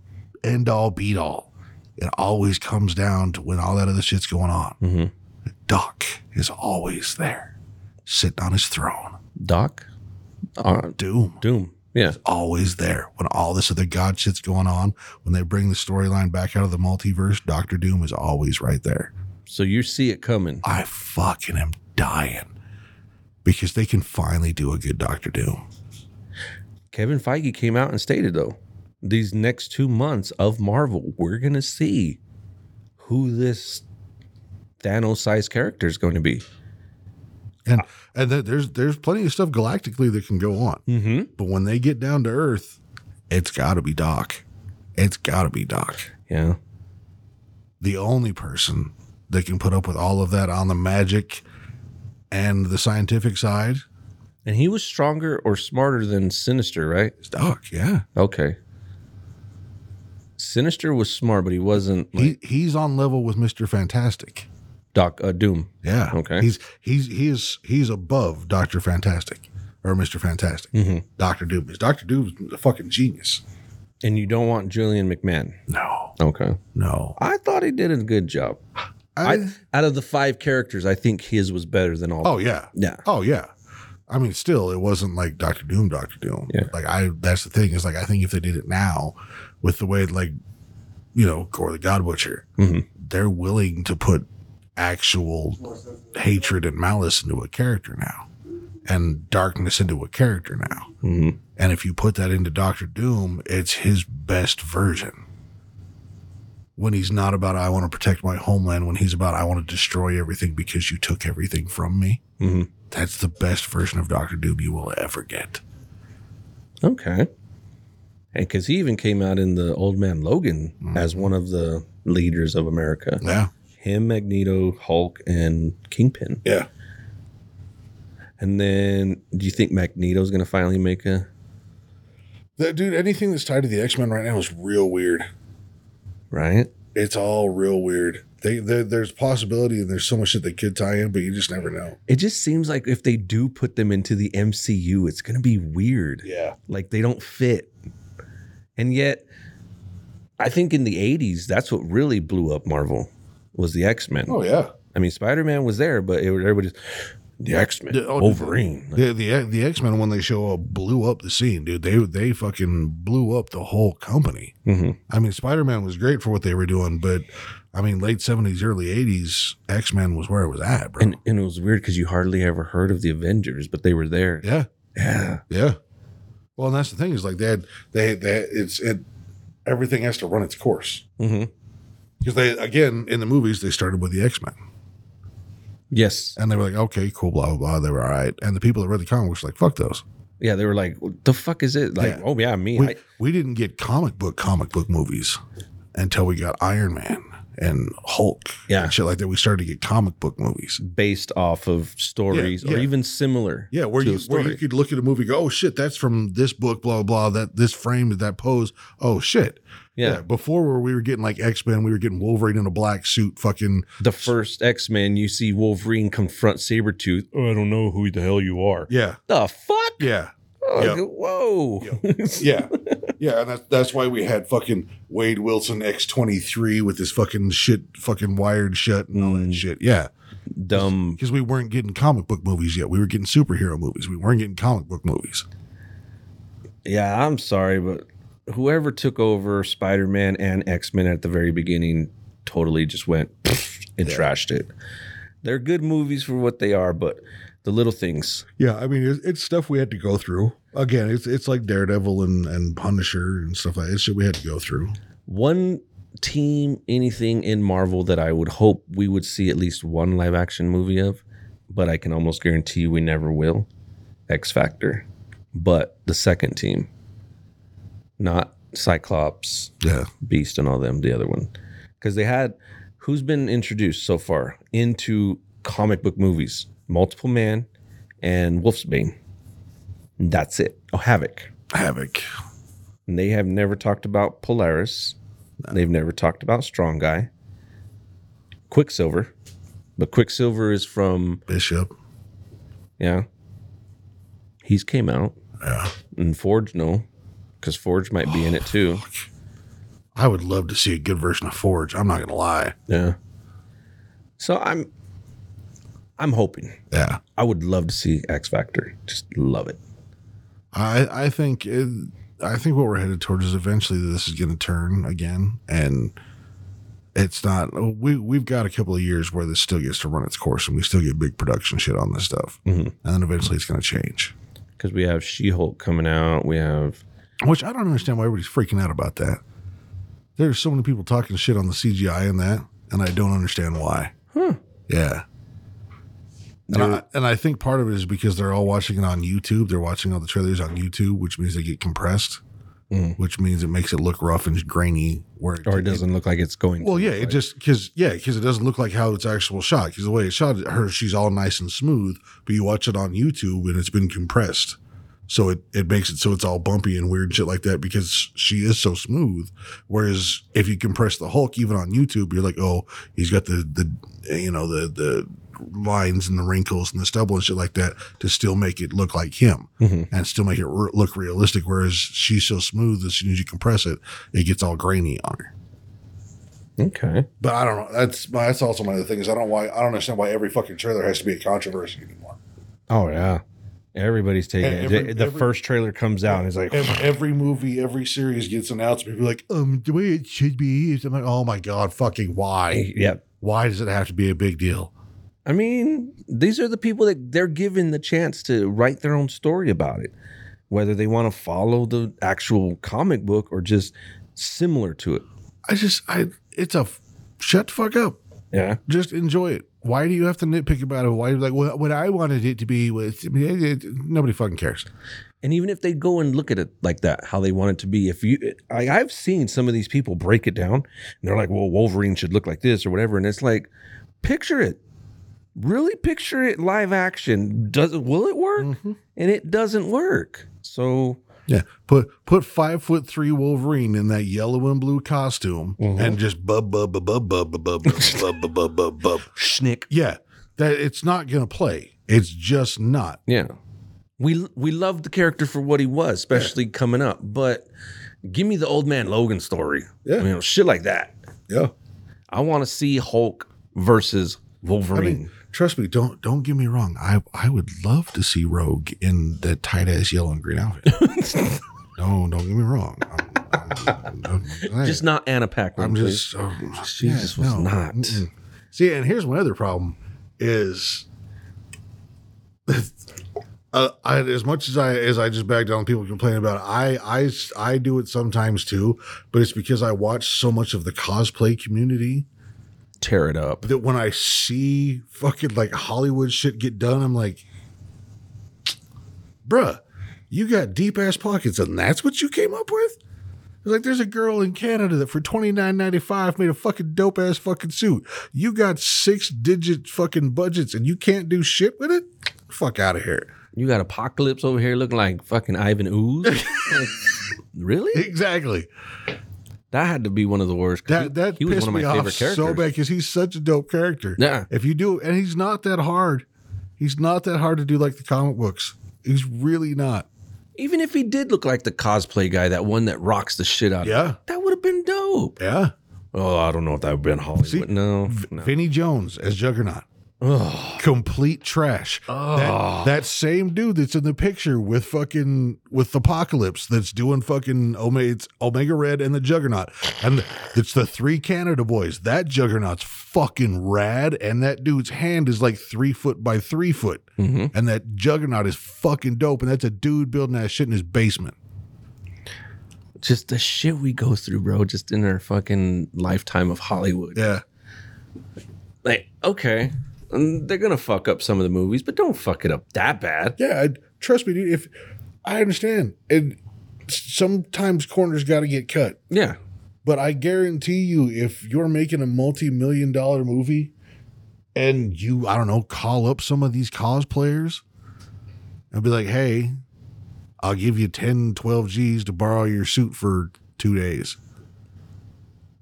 [SPEAKER 2] end all beat all it always comes down to when all that other shit's going on
[SPEAKER 1] Mhm.
[SPEAKER 2] doc is always there sitting on his throne
[SPEAKER 1] Doc? Uh,
[SPEAKER 2] doom
[SPEAKER 1] Doom. Yeah.
[SPEAKER 2] always there when all this other god shit's going on. When they bring the storyline back out of the multiverse, Doctor Doom is always right there.
[SPEAKER 1] So you see it coming.
[SPEAKER 2] I fucking am dying because they can finally do a good Doctor Doom.
[SPEAKER 1] Kevin Feige came out and stated though, these next two months of Marvel, we're gonna see who this Thanos sized character is going to be.
[SPEAKER 2] And uh, and th- there's there's plenty of stuff galactically that can go on,
[SPEAKER 1] Mm-hmm.
[SPEAKER 2] but when they get down to Earth, it's got to be Doc. It's got to be Doc.
[SPEAKER 1] Yeah.
[SPEAKER 2] The only person that can put up with all of that on the magic and the scientific side
[SPEAKER 1] And he was stronger or smarter than Sinister, right?
[SPEAKER 2] is Doc. Yeah.
[SPEAKER 1] Okay. Sinister was smart, but he wasn't like
[SPEAKER 2] he he's on level with Mister Fantastic.
[SPEAKER 1] Doc uh, Doom.
[SPEAKER 2] Yeah.
[SPEAKER 1] Okay.
[SPEAKER 2] He's he's he is he's above Doctor Fantastic or Mister Fantastic.
[SPEAKER 1] Mm-hmm.
[SPEAKER 2] Doctor Doom is Doctor Doom is a fucking genius.
[SPEAKER 1] And you don't want Julian McMahon.
[SPEAKER 2] No,
[SPEAKER 1] Okay.
[SPEAKER 2] no.
[SPEAKER 1] I thought he did a good job.
[SPEAKER 2] I,
[SPEAKER 1] I, out of the five characters, I think his was better than all.
[SPEAKER 2] oh yeah,
[SPEAKER 1] yeah.
[SPEAKER 2] oh yeah. I mean, still, it wasn't like Doctor Doom, Doctor Doom.
[SPEAKER 1] Yeah.
[SPEAKER 2] Like I, that's the thing is like I think if they did it now, with the way like, you know, Gore the God Butcher,
[SPEAKER 1] Mhm.
[SPEAKER 2] they're willing to put actual hatred and malice into a character now, and darkness into a character now.
[SPEAKER 1] Mhm.
[SPEAKER 2] And if you put that into Doctor Doom, it's his best version. When he's not about I want to protect my homeland, when he's about I want to destroy everything because you took everything from me.
[SPEAKER 1] Mhm.
[SPEAKER 2] That's the best version of Doctor Doom you will ever get.
[SPEAKER 1] Okay. And because he even came out in the Old Man Logan as one of the leaders of America.
[SPEAKER 2] Yeah.
[SPEAKER 1] Him, Magneto, Hulk, and Kingpin.
[SPEAKER 2] Yeah.
[SPEAKER 1] And then, do you think Magneto's going to finally make a?
[SPEAKER 2] That dude, anything that's tied to the X Men right now is real weird.
[SPEAKER 1] Right.
[SPEAKER 2] It's all real weird. they, they there's possibility and there's so much shit they could tie in, but you just never know.
[SPEAKER 1] It just seems like if they do put them into the MCU, it's going to be weird.
[SPEAKER 2] Yeah.
[SPEAKER 1] Like they don't fit. And yet, I think in the 80s, that's what really blew up Marvel was the X-Men.
[SPEAKER 2] Oh yeah.
[SPEAKER 1] I mean, Spider-Man was there, but it, everybody's the X-Men,
[SPEAKER 2] The- oh,
[SPEAKER 1] Wolverine.
[SPEAKER 2] The the, the X Men when they show up blew up the scene, dude. They they fucking blew up the whole company.
[SPEAKER 1] Mhm.
[SPEAKER 2] I mean, Spider Man was great for what they were doing, but I mean, late seventies, early eighties, X Men was where it was at, bro.
[SPEAKER 1] And, and it was weird because you hardly ever heard of the Avengers, but they were there.
[SPEAKER 2] yeah,
[SPEAKER 1] Yeah.
[SPEAKER 2] yeah. Well, and that's the thing is like they had, they they it's it everything has to run its course
[SPEAKER 1] hmm
[SPEAKER 2] because they again in the movies they started with the X Men
[SPEAKER 1] Yes.
[SPEAKER 2] and they were like okay cool blah blah blah they were all right and the people that read the comic books were like fuck those
[SPEAKER 1] Yeah, they were like, "What the fuck is it?" Like,
[SPEAKER 2] Yeah.
[SPEAKER 1] oh yeah, me.
[SPEAKER 2] we,
[SPEAKER 1] I,
[SPEAKER 2] we didn't get comic book comic book movies until we got Iron Man and Hulk
[SPEAKER 1] Yeah.
[SPEAKER 2] and shit like that. We started to get comic book movies.
[SPEAKER 1] based off of stories
[SPEAKER 2] Yeah,
[SPEAKER 1] or even similar.
[SPEAKER 2] Yeah, where you where you could look at a movie, and go, oh shit, that's from this book, blah blah. blah that this frame, that pose. Oh shit.
[SPEAKER 1] Yeah.
[SPEAKER 2] Before where we were getting like X Men, we were getting Wolverine in a black suit, fucking
[SPEAKER 1] the first X Men, you see Wolverine confront Sabretooth. Oh, I don't know who the hell you are.
[SPEAKER 2] yeah,
[SPEAKER 1] The fuck?
[SPEAKER 2] yeah,
[SPEAKER 1] Oh,
[SPEAKER 2] Yep.
[SPEAKER 1] Whoa.
[SPEAKER 2] yeah, yeah. And that's that's why we had fucking Wade Wilson X twenty three with his fucking shit, fucking wired shut and all that
[SPEAKER 1] Mm.
[SPEAKER 2] shit. Yeah.
[SPEAKER 1] Dumb.
[SPEAKER 2] because we weren't getting comic book movies yet. We were getting superhero movies. We weren't getting comic book movies.
[SPEAKER 1] Yeah, I'm sorry, but whoever took over Spider Man and X Men at the very beginning totally just went <laughs> and
[SPEAKER 2] Yeah.
[SPEAKER 1] trashed it. They're good movies for what they are, but the little things.
[SPEAKER 2] Yeah, I mean, it's, it's stuff we had to go through. Again, it's it's like Daredevil and, and Punisher and stuff like that. It's shit we had to go through.
[SPEAKER 1] One team, anything in Marvel that I would hope we would see at least one live action movie of, but I can almost guarantee you we never will. X Factor. But the second team, not Cyclops,
[SPEAKER 2] Yeah,
[SPEAKER 1] Beast, and all them, the other one. Because they had, who's been introduced so far into comic book movies? Multiple Man and Wolfsbane. That's it. Oh, Havoc.
[SPEAKER 2] Havoc.
[SPEAKER 1] And they have never talked about Polaris. They've never talked about Strong Guy. Quicksilver. But Quicksilver is from,
[SPEAKER 2] Bishop.
[SPEAKER 1] yeah. He's came out.
[SPEAKER 2] Yeah,
[SPEAKER 1] And Forge, no. Because Forge might be in it too.
[SPEAKER 2] I would love to see a good version of Forge. I'm not gonna lie.
[SPEAKER 1] Yeah. So I'm I'm hoping.
[SPEAKER 2] Yeah,
[SPEAKER 1] I would love to see X Factor. Just love it.
[SPEAKER 2] I I think it, I think what we're headed towards is eventually this is gonna turn again, and it's not. We we've got a couple of years where this still gets to run its course, and we still get big production shit on this stuff,
[SPEAKER 1] Mhm.
[SPEAKER 2] and then eventually it's gonna change.
[SPEAKER 1] Because we have She Hulk coming out. We have
[SPEAKER 2] Which I don't understand why everybody's freaking out about that. There's so many people talking shit on the CGI in that, and I don't understand why.
[SPEAKER 1] Huh.
[SPEAKER 2] Yeah. And I, and I think part of it is because they're all watching it on YouTube. They're watching all the trailers on YouTube, which means they get compressed,
[SPEAKER 1] Mm.
[SPEAKER 2] which means it makes it look rough and grainy. Where
[SPEAKER 1] or it doesn't look like it's going.
[SPEAKER 2] well, yeah, it
[SPEAKER 1] like.
[SPEAKER 2] just because yeah, because it doesn't look like how it's actual shot. Because the way it's shot, her she's all nice and smooth, but you watch it on YouTube and it's been compressed, so it it makes it so it's all bumpy and weird and shit like that because she is so smooth. Whereas if you compress the Hulk even on YouTube, you're like, oh, he's got the the you know the the lines and the wrinkles and the stubble and shit like that to still make it look like him
[SPEAKER 1] Mhm.
[SPEAKER 2] and still make it re- look realistic. Whereas she's so smooth, as soon as you compress it, it gets all grainy on her.
[SPEAKER 1] Okay.
[SPEAKER 2] But I don't know. That's that's also one of the things. I don't why I don't understand why every fucking trailer has to be a controversy anymore.
[SPEAKER 1] Oh yeah. Everybody's taking
[SPEAKER 2] Every-
[SPEAKER 1] it. The
[SPEAKER 2] every-
[SPEAKER 1] first trailer comes out and it's like,
[SPEAKER 2] Every, every movie, every series gets announced. People are like, um, the way it should be. is I'm like, oh my god, fucking why?
[SPEAKER 1] yeah.
[SPEAKER 2] Why does it have to be a big deal?
[SPEAKER 1] I mean, these are the people that they're given the chance to write their own story about it, whether they want to follow the actual comic book or just similar to it.
[SPEAKER 2] I just, I, it's a shut the fuck up.
[SPEAKER 1] Yeah.
[SPEAKER 2] Just enjoy it. Why do you have to nitpick about it? Why like what, what I wanted it to be was I mean, it- it- nobody fucking cares.
[SPEAKER 1] And even if they go and look at it like that, how they want it to be, if you, I, I've seen some of these people break it down and they're like, well, Wolverine should look like this or whatever. And it's like, picture it. Really picture it live action. Does it, will it work?
[SPEAKER 2] Mm-hmm.
[SPEAKER 1] And it doesn't work. So
[SPEAKER 2] Yeah, put put five foot three Wolverine in that yellow and blue costume and just bub bub bub bub bub bub bub bub bub bub bub bub.
[SPEAKER 1] Schnick.
[SPEAKER 2] Yeah, that it's not gonna play. It's just not.
[SPEAKER 1] Yeah. We we loved the character for what he was, especially coming up. But give me the old man Logan story.
[SPEAKER 2] Yeah.
[SPEAKER 1] You know, shit like that.
[SPEAKER 2] Yeah,
[SPEAKER 1] I want to see Hulk versus
[SPEAKER 2] I
[SPEAKER 1] Wolverine.
[SPEAKER 2] mean, trust me. Don't don't get me wrong. I I would love to see Rogue in that tight ass yellow and green outfit. <laughs> no, don't get me wrong. I'm, I'm- I'm-
[SPEAKER 1] just not Anna Paquin.
[SPEAKER 2] I'm just. Oh,
[SPEAKER 1] She just was not.
[SPEAKER 2] mm-mm. See, and here's my other problem is, <laughs> uh, I, as much as I as I just back down, people complain about it. I I I do it sometimes too, but it's because I watch so much of the cosplay community
[SPEAKER 1] tear it up.
[SPEAKER 2] that when I see fucking like Hollywood shit get done, I'm like, bruh, you got deep ass pockets, and that's what you came up with. It's like there's a girl in Canada that for twenty nine ninety five made a fucking dope ass fucking suit. You got six digit fucking budgets and you can't do shit with it. Fuck out of here.
[SPEAKER 1] You got Apocalypse over here looking like fucking Ivan Ooze. <laughs> Really?
[SPEAKER 2] Exactly.
[SPEAKER 1] That had to be one of the worst.
[SPEAKER 2] That that
[SPEAKER 1] he, he was
[SPEAKER 2] pissed
[SPEAKER 1] one of
[SPEAKER 2] me
[SPEAKER 1] my
[SPEAKER 2] off
[SPEAKER 1] favorite characters.
[SPEAKER 2] so bad because he's such a dope character.
[SPEAKER 1] Yeah.
[SPEAKER 2] If you do, and he's not that hard. He's not that hard to do like the comic books. He's really not.
[SPEAKER 1] Even if he did look like the cosplay guy, that one that rocks the shit out. Of. Yeah. That would have been dope.
[SPEAKER 2] Yeah.
[SPEAKER 1] Oh, I don't know if that would have been Hollywood.
[SPEAKER 2] See,
[SPEAKER 1] no. no.
[SPEAKER 2] Vinnie Jones as Juggernaut.
[SPEAKER 1] Oh,
[SPEAKER 2] Complete trash. That, that same dude that's in the picture with fucking with Apocalypse that's doing fucking Omega, it's Omega Red and the Juggernaut. And it's the three Canada boys. That Juggernaut's fucking rad. And that dude's hand is like three foot by three foot.
[SPEAKER 1] Mhm.
[SPEAKER 2] And that Juggernaut is fucking dope. And that's a dude building that shit in his basement.
[SPEAKER 1] just the shit we go through, bro. Just in our fucking lifetime of Hollywood.
[SPEAKER 2] Yeah.
[SPEAKER 1] Like, okay, mm, they're gonna fuck up some of the movies, but don't fuck it up that bad.
[SPEAKER 2] Yeah, I, trust me, dude. If I understand, and sometimes corners got to get cut,
[SPEAKER 1] Yeah.
[SPEAKER 2] but I guarantee you, if you're making a multi-million dollar movie, and you, I don't know, call up some of these cosplayers and be like, "Hey, I'll give you 10, 12 G's to borrow your suit for two days,"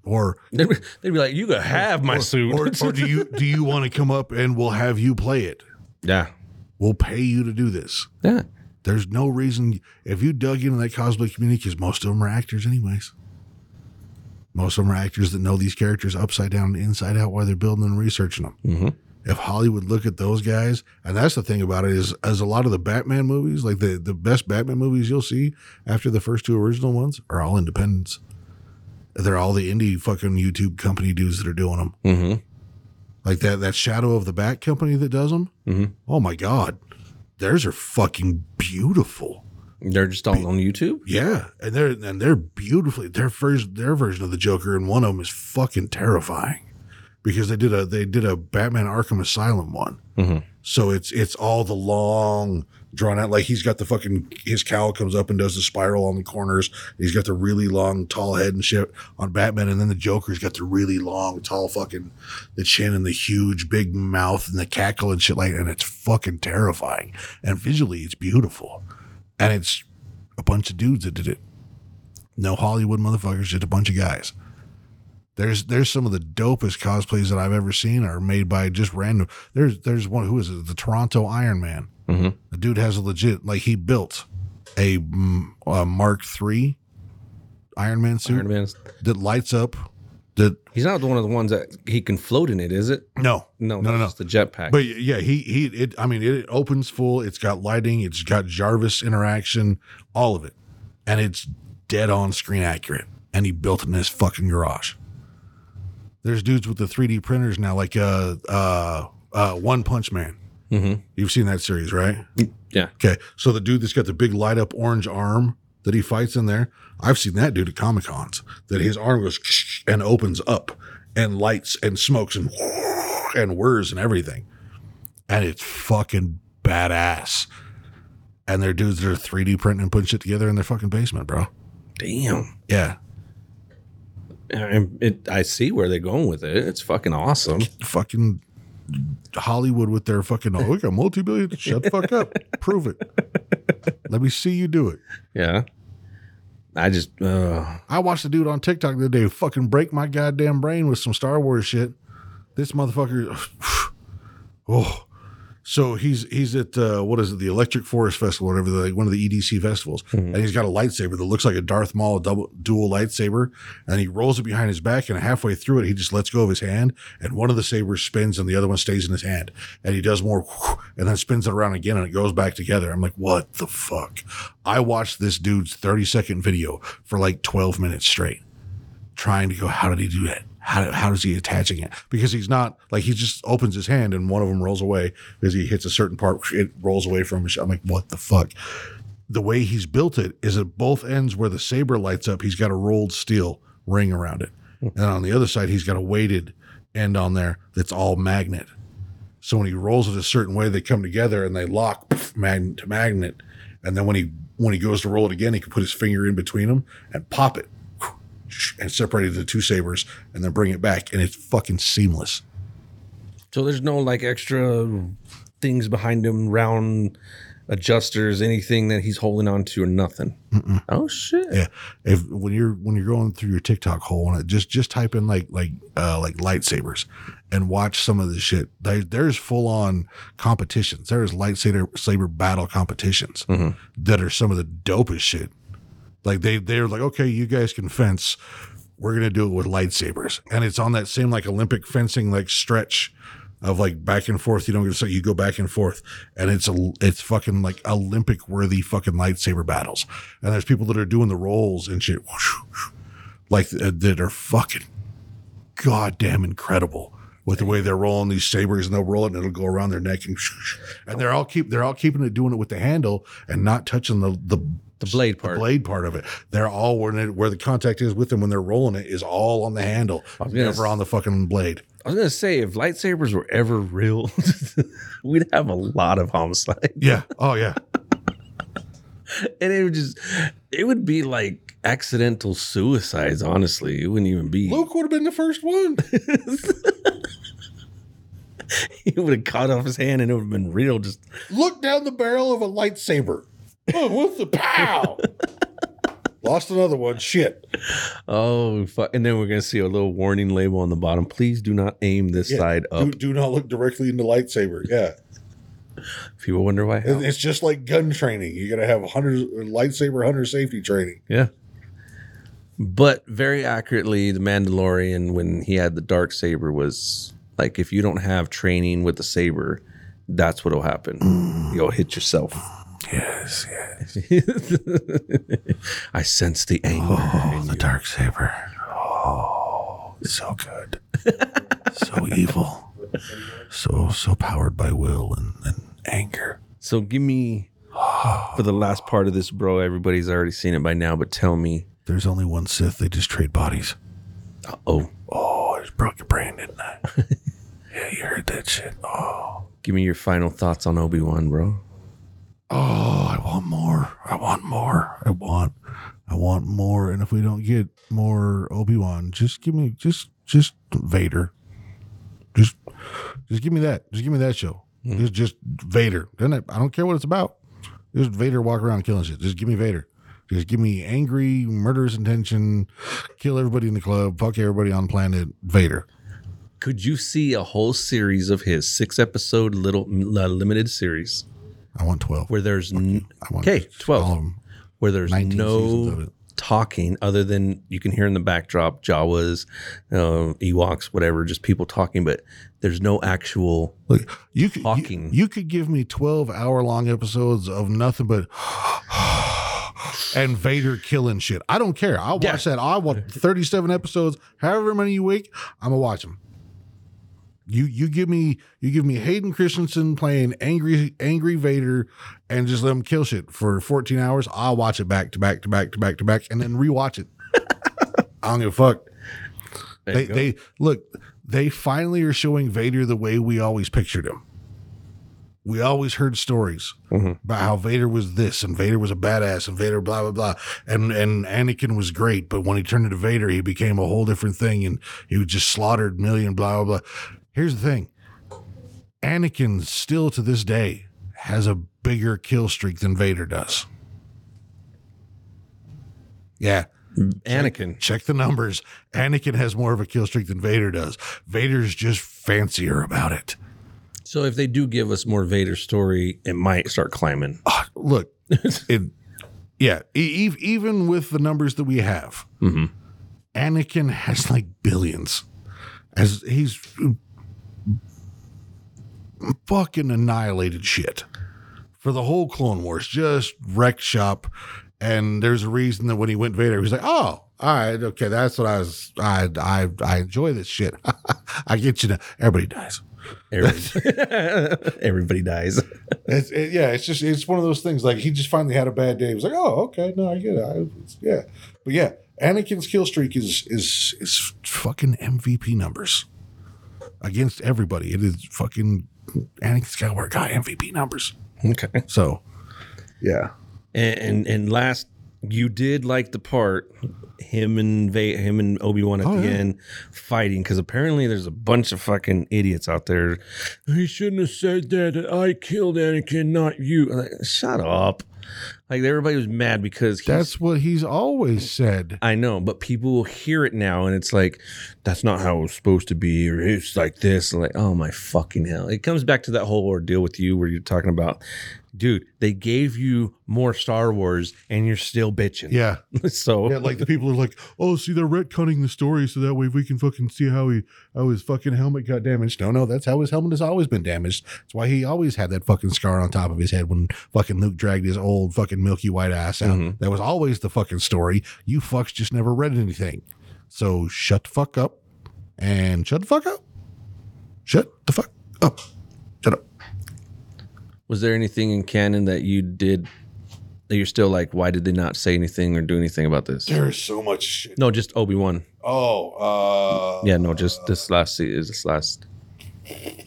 [SPEAKER 2] or
[SPEAKER 1] They'd be, they'd be like, "You could have my suit."
[SPEAKER 2] or, or do you <laughs> do you want to come up and we'll have you play it?
[SPEAKER 1] yeah.
[SPEAKER 2] We'll pay you to do this.
[SPEAKER 1] Yeah.
[SPEAKER 2] There's no reason if you dug into that cosplay community because most of them are actors, anyways. Most of them are actors that know these characters upside down and inside out while they're building and researching them.
[SPEAKER 1] Mm-hmm.
[SPEAKER 2] If Hollywood look at those guys, and that's the thing about it is, as a lot of the Batman movies, like the the best Batman movies you'll see after the first two original ones, are all independents. They're all the indie fucking YouTube company dudes that are doing them.
[SPEAKER 1] Mm-hmm.
[SPEAKER 2] Like that that Shadow of the Bat company that does them.
[SPEAKER 1] Mhm.
[SPEAKER 2] Oh my god, theirs are fucking beautiful.
[SPEAKER 1] They're just all on YouTube.
[SPEAKER 2] Yeah, and they're and they're beautifully their first their version of the Joker, and one of them is fucking terrifying because they did a they did a Batman Arkham Asylum one.
[SPEAKER 1] Mhm.
[SPEAKER 2] So it's it's all the long drawn out like he's got the fucking his cowl comes up and does the spiral on the corners. He's got the really long tall head and shit on Batman, and then the Joker's got the really long tall fucking the chin and the huge big mouth and the cackle and shit like, and it's fucking terrifying. And visually, it's beautiful, and it's a bunch of dudes that did it. No Hollywood motherfuckers, just a bunch of guys. There's there's some of the dopest cosplays that I've ever seen are made by just random. There's there's one who is it? The Toronto Iron Man.
[SPEAKER 1] Mhm.
[SPEAKER 2] The dude has a legit like he built a, mm, a Mark III Iron Man suit
[SPEAKER 1] Iron Man's.
[SPEAKER 2] that lights up. That
[SPEAKER 1] He's not one of the ones that he can float in it, is it?
[SPEAKER 2] no
[SPEAKER 1] No,
[SPEAKER 2] no no no.
[SPEAKER 1] It's the jetpack.
[SPEAKER 2] But yeah, he he it. I mean, it opens full. It's got lighting. It's got Jarvis interaction. All of it, and it's dead on screen accurate. And he built it in his fucking garage. There's dudes with the 3D printers now, like uh uh uh One Punch Man.
[SPEAKER 1] Mhm.
[SPEAKER 2] You've seen that series, right?
[SPEAKER 1] yeah.
[SPEAKER 2] Okay, so the dude that's got the big light up orange arm that he fights in there, I've seen that dude at Comic Cons. That his arm goes <laughs> and opens up and lights and smokes and <laughs> and whirs and everything, and it's fucking badass. And they're dudes that are 3D printing and putting shit together in their fucking basement, bro.
[SPEAKER 1] Damn.
[SPEAKER 2] Yeah,
[SPEAKER 1] And it, I see where they're going with it. It's fucking awesome.
[SPEAKER 2] fucking Hollywood with their fucking oh, we got multi billion. Shut the fuck up. Prove it. Let me see you do it.
[SPEAKER 1] Yeah. I just uh
[SPEAKER 2] I watched a dude on TikTok the other day fucking break my goddamn brain with some Star Wars shit. This motherfucker. <sighs> oh. So he's he's at uh, what is it, the Electric Forest Festival, or whatever, the, like one of the EDC festivals, and he's got a lightsaber that looks like a Darth Maul double dual lightsaber, and he rolls it behind his back, and halfway through it, he just lets go of his hand, and one of the sabers spins, and the other one stays in his hand, and he does more, <laughs> and then spins it around again, and it goes back together. I'm like, what the fuck? I watched this dude's 30 second video for like 12 minutes straight trying to go, how did he do that? How, how is he attaching it? Because he's not like he just opens his hand and one of them rolls away because he hits a certain part, it rolls away from him. I'm like, what the fuck? The way he's built it is at both ends where the saber lights up, he's got a rolled steel ring around it. Hmm. And on the other side, he's got a weighted end on there that's all magnet. So when he rolls it a certain way, they come together and they lock poof, magnet to magnet. And then when he when he goes to roll it again, he can put his finger in between them and pop it and separate the two sabers and then bring it back. And it's fucking seamless.
[SPEAKER 1] so there's no like extra things behind him, round adjusters, anything that he's holding on to or nothing. Oh shit.
[SPEAKER 2] Yeah. If when you're when you're going through your TikTok hole and it just just type in like like uh like lightsabers and watch some of the shit. There, there's full on competitions. There's lightsaber saber battle competitions that are some of the dopest shit. Like they they're like, okay, you guys can fence. We're gonna do it with lightsabers, and it's on that same like Olympic fencing like stretch of like back and forth. You don't get so you go back and forth, and it's a it's fucking like Olympic worthy fucking lightsaber battles. And there's people that are doing the rolls and shit, like that are fucking goddamn incredible with the way they're rolling these sabers and they'll roll it and it'll go around their neck and and they're all keep they're all keeping it doing it with the handle and not touching the the
[SPEAKER 1] The blade part.
[SPEAKER 2] The blade part of it. They're all where, where the contact is with them when they're rolling it is all on the handle, never on the fucking blade.
[SPEAKER 1] I was gonna say if lightsabers were ever real, <laughs> we'd have a lot of homicide.
[SPEAKER 2] Yeah. Oh yeah. <laughs>
[SPEAKER 1] And it would just it would be like accidental suicides, honestly. It wouldn't even be
[SPEAKER 2] Luke would have been the first one. <laughs>
[SPEAKER 1] he would have cut off his hand and it would have been real just
[SPEAKER 2] Look down the barrel of a lightsaber. Oh, what's the pow? <laughs> Lost another one. Shit.
[SPEAKER 1] oh fuck. And then we're gonna see a little warning label on the bottom. Please do not aim this
[SPEAKER 2] Yeah.
[SPEAKER 1] side up.
[SPEAKER 2] Do, do not look directly in the lightsaber. Yeah.
[SPEAKER 1] People wonder why.
[SPEAKER 2] It- It's just like gun training. You got to have hunter lightsaber hunter safety training.
[SPEAKER 1] Yeah. But very accurately, the Mandalorian, when he had the dark saber, was like if you don't have training with the saber, that's what'll happen. <sighs> You'll hit yourself.
[SPEAKER 2] Yes, yes. <laughs>
[SPEAKER 1] I sense the anger.
[SPEAKER 2] Oh,
[SPEAKER 1] in
[SPEAKER 2] the dark saber. Oh, so good. so <laughs> evil. So so powered by will and, and anger.
[SPEAKER 1] So give me for the last part of this, bro. Everybody's already seen it by now, but tell me.
[SPEAKER 2] There's only one Sith. They just trade bodies.
[SPEAKER 1] Oh,
[SPEAKER 2] Oh, I just broke your brain, didn't I? <laughs> yeah, you heard that shit. Oh.
[SPEAKER 1] give me your final thoughts on Obi Wan, bro.
[SPEAKER 2] Oh, I want more. I want more. I want I want more. And if we don't get more Obi-Wan, just give me just just Vader. Just just give me that. Just give me that show. Just just Vader. Then I, I don't care what it's about. Just Vader walk around killing shit. Just give me Vader. Just give me angry, murderous intention, kill everybody in the club, fuck everybody on planet, Vader.
[SPEAKER 1] Could you see a whole series of his six episode little uh, limited series
[SPEAKER 2] I want 12.
[SPEAKER 1] where there's n- okay twelve
[SPEAKER 2] all of them.
[SPEAKER 1] where there's
[SPEAKER 2] 19 seasons of
[SPEAKER 1] no
[SPEAKER 2] it.
[SPEAKER 1] talking other than you can hear in the backdrop Jawas, uh, Ewoks, whatever, just people talking, but there's no actual.
[SPEAKER 2] Look, you could you,
[SPEAKER 1] Talking.
[SPEAKER 2] you could give me twelve hour long episodes of nothing but <sighs> and Vader killing shit. I don't care. I'll watch that. I want thirty seven episodes, however many you week. I'm gonna watch them. You you give me you give me Hayden Christensen playing angry angry Vader and just let him kill shit for 14 hours. I'll watch it back to back to back to back to back and then rewatch it. <laughs> I don't give a fuck.
[SPEAKER 1] There
[SPEAKER 2] They they look, they finally are showing Vader the way we always pictured him. We always heard stories mm-hmm. about how Vader was this and Vader was a badass and Vader blah blah blah and and Anakin was great, but when he turned into Vader, he became a whole different thing and he was just slaughtered million blah blah blah. Here's the thing. Anakin still to this day has a bigger kill streak than Vader does. Yeah.
[SPEAKER 1] Anakin.
[SPEAKER 2] Check the numbers. Anakin has more of a kill streak than Vader does. Vader's just fancier about it.
[SPEAKER 1] So if they do give us more Vader story, it might start climbing.
[SPEAKER 2] Ah, look, <laughs> it, yeah, e- even with the numbers that we have, Anakin has like billions. As he's fucking annihilated shit for the whole Clone Wars, just wrecked shop. And there's a reason that when he went Vader, he was like, "Oh, all right, okay, that's what I was. I I I enjoy this shit. <laughs> I get you now. Everybody dies."
[SPEAKER 1] Everybody, <laughs> <laughs> Everybody dies.
[SPEAKER 2] It's, it, yeah, it's just it's one of those things. Like he just finally had a bad day. He was like, "Oh, okay, no, I get it. I, yeah." But yeah, Anakin's kill streak is is is fucking MVP numbers against everybody. It is fucking Anakin Skywalker got MVP numbers.
[SPEAKER 1] Okay.
[SPEAKER 2] So yeah,
[SPEAKER 1] And, and and last, you did like the part him and Va- him and Obi Wan at
[SPEAKER 2] Oh,
[SPEAKER 1] the
[SPEAKER 2] yeah.
[SPEAKER 1] end fighting because apparently there's a bunch of fucking idiots out there. He shouldn't have said that. I killed Anakin, not you. Like, Shut up! Like everybody was mad because
[SPEAKER 2] that's what he's always said.
[SPEAKER 1] I know, but people will hear it now, and it's like that's not how it was supposed to be, or it's like this. Like, oh my fucking hell! It comes back to that whole ordeal with you, where you're talking about, dude, they gave you more Star Wars, and you're still bitching.
[SPEAKER 2] Yeah, <laughs>
[SPEAKER 1] so
[SPEAKER 2] yeah. Like the people are like, "Oh, see, they're retconning the story so that way we can fucking see how he how his fucking helmet got damaged." No, no, that's how his helmet has always been damaged. That's why he always had that fucking scar on top of his head when fucking Luke dragged his old fucking milky white ass out.
[SPEAKER 1] Mhm.
[SPEAKER 2] That was always the fucking story. You fucks just never read anything. So shut the fuck up and shut the fuck up. Shut the fuck up. Shut up.
[SPEAKER 1] Was there anything in canon that you did that you're still like, why did they not say anything or do anything about this?
[SPEAKER 2] There's so much shit.
[SPEAKER 1] No, just Obi Wan.
[SPEAKER 2] Oh, uh,
[SPEAKER 1] Yeah, no, just this last se- is this last.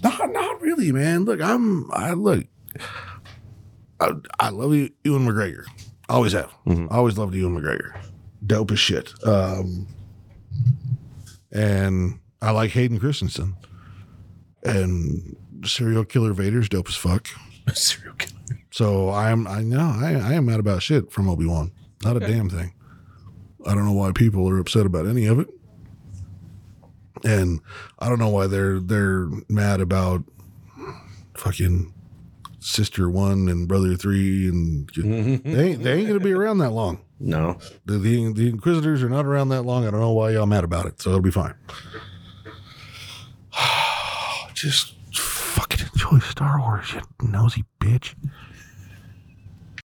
[SPEAKER 2] Not, not really, man. Look, I'm, I look, I, I love you, Ewan McGregor. Always have. Always loved Ewan McGregor. Dope as shit. Um, and I like Hayden Christensen. And serial killer Vader's dope as fuck. <laughs>
[SPEAKER 1] Serial killer.
[SPEAKER 2] So I'm, I know, I, I am mad about shit from Obi Wan. Not a damn thing. I don't know why people are upset about any of it. And I don't know why they're they're mad about fucking sister one and brother three and mm-hmm. they ain't, they ain't gonna be around that long.
[SPEAKER 1] No,
[SPEAKER 2] The, the the Inquisitors are not around that long. I don't know why y'all mad about it, so it'll be fine. <sighs> Just fucking enjoy Star Wars, you nosy bitch.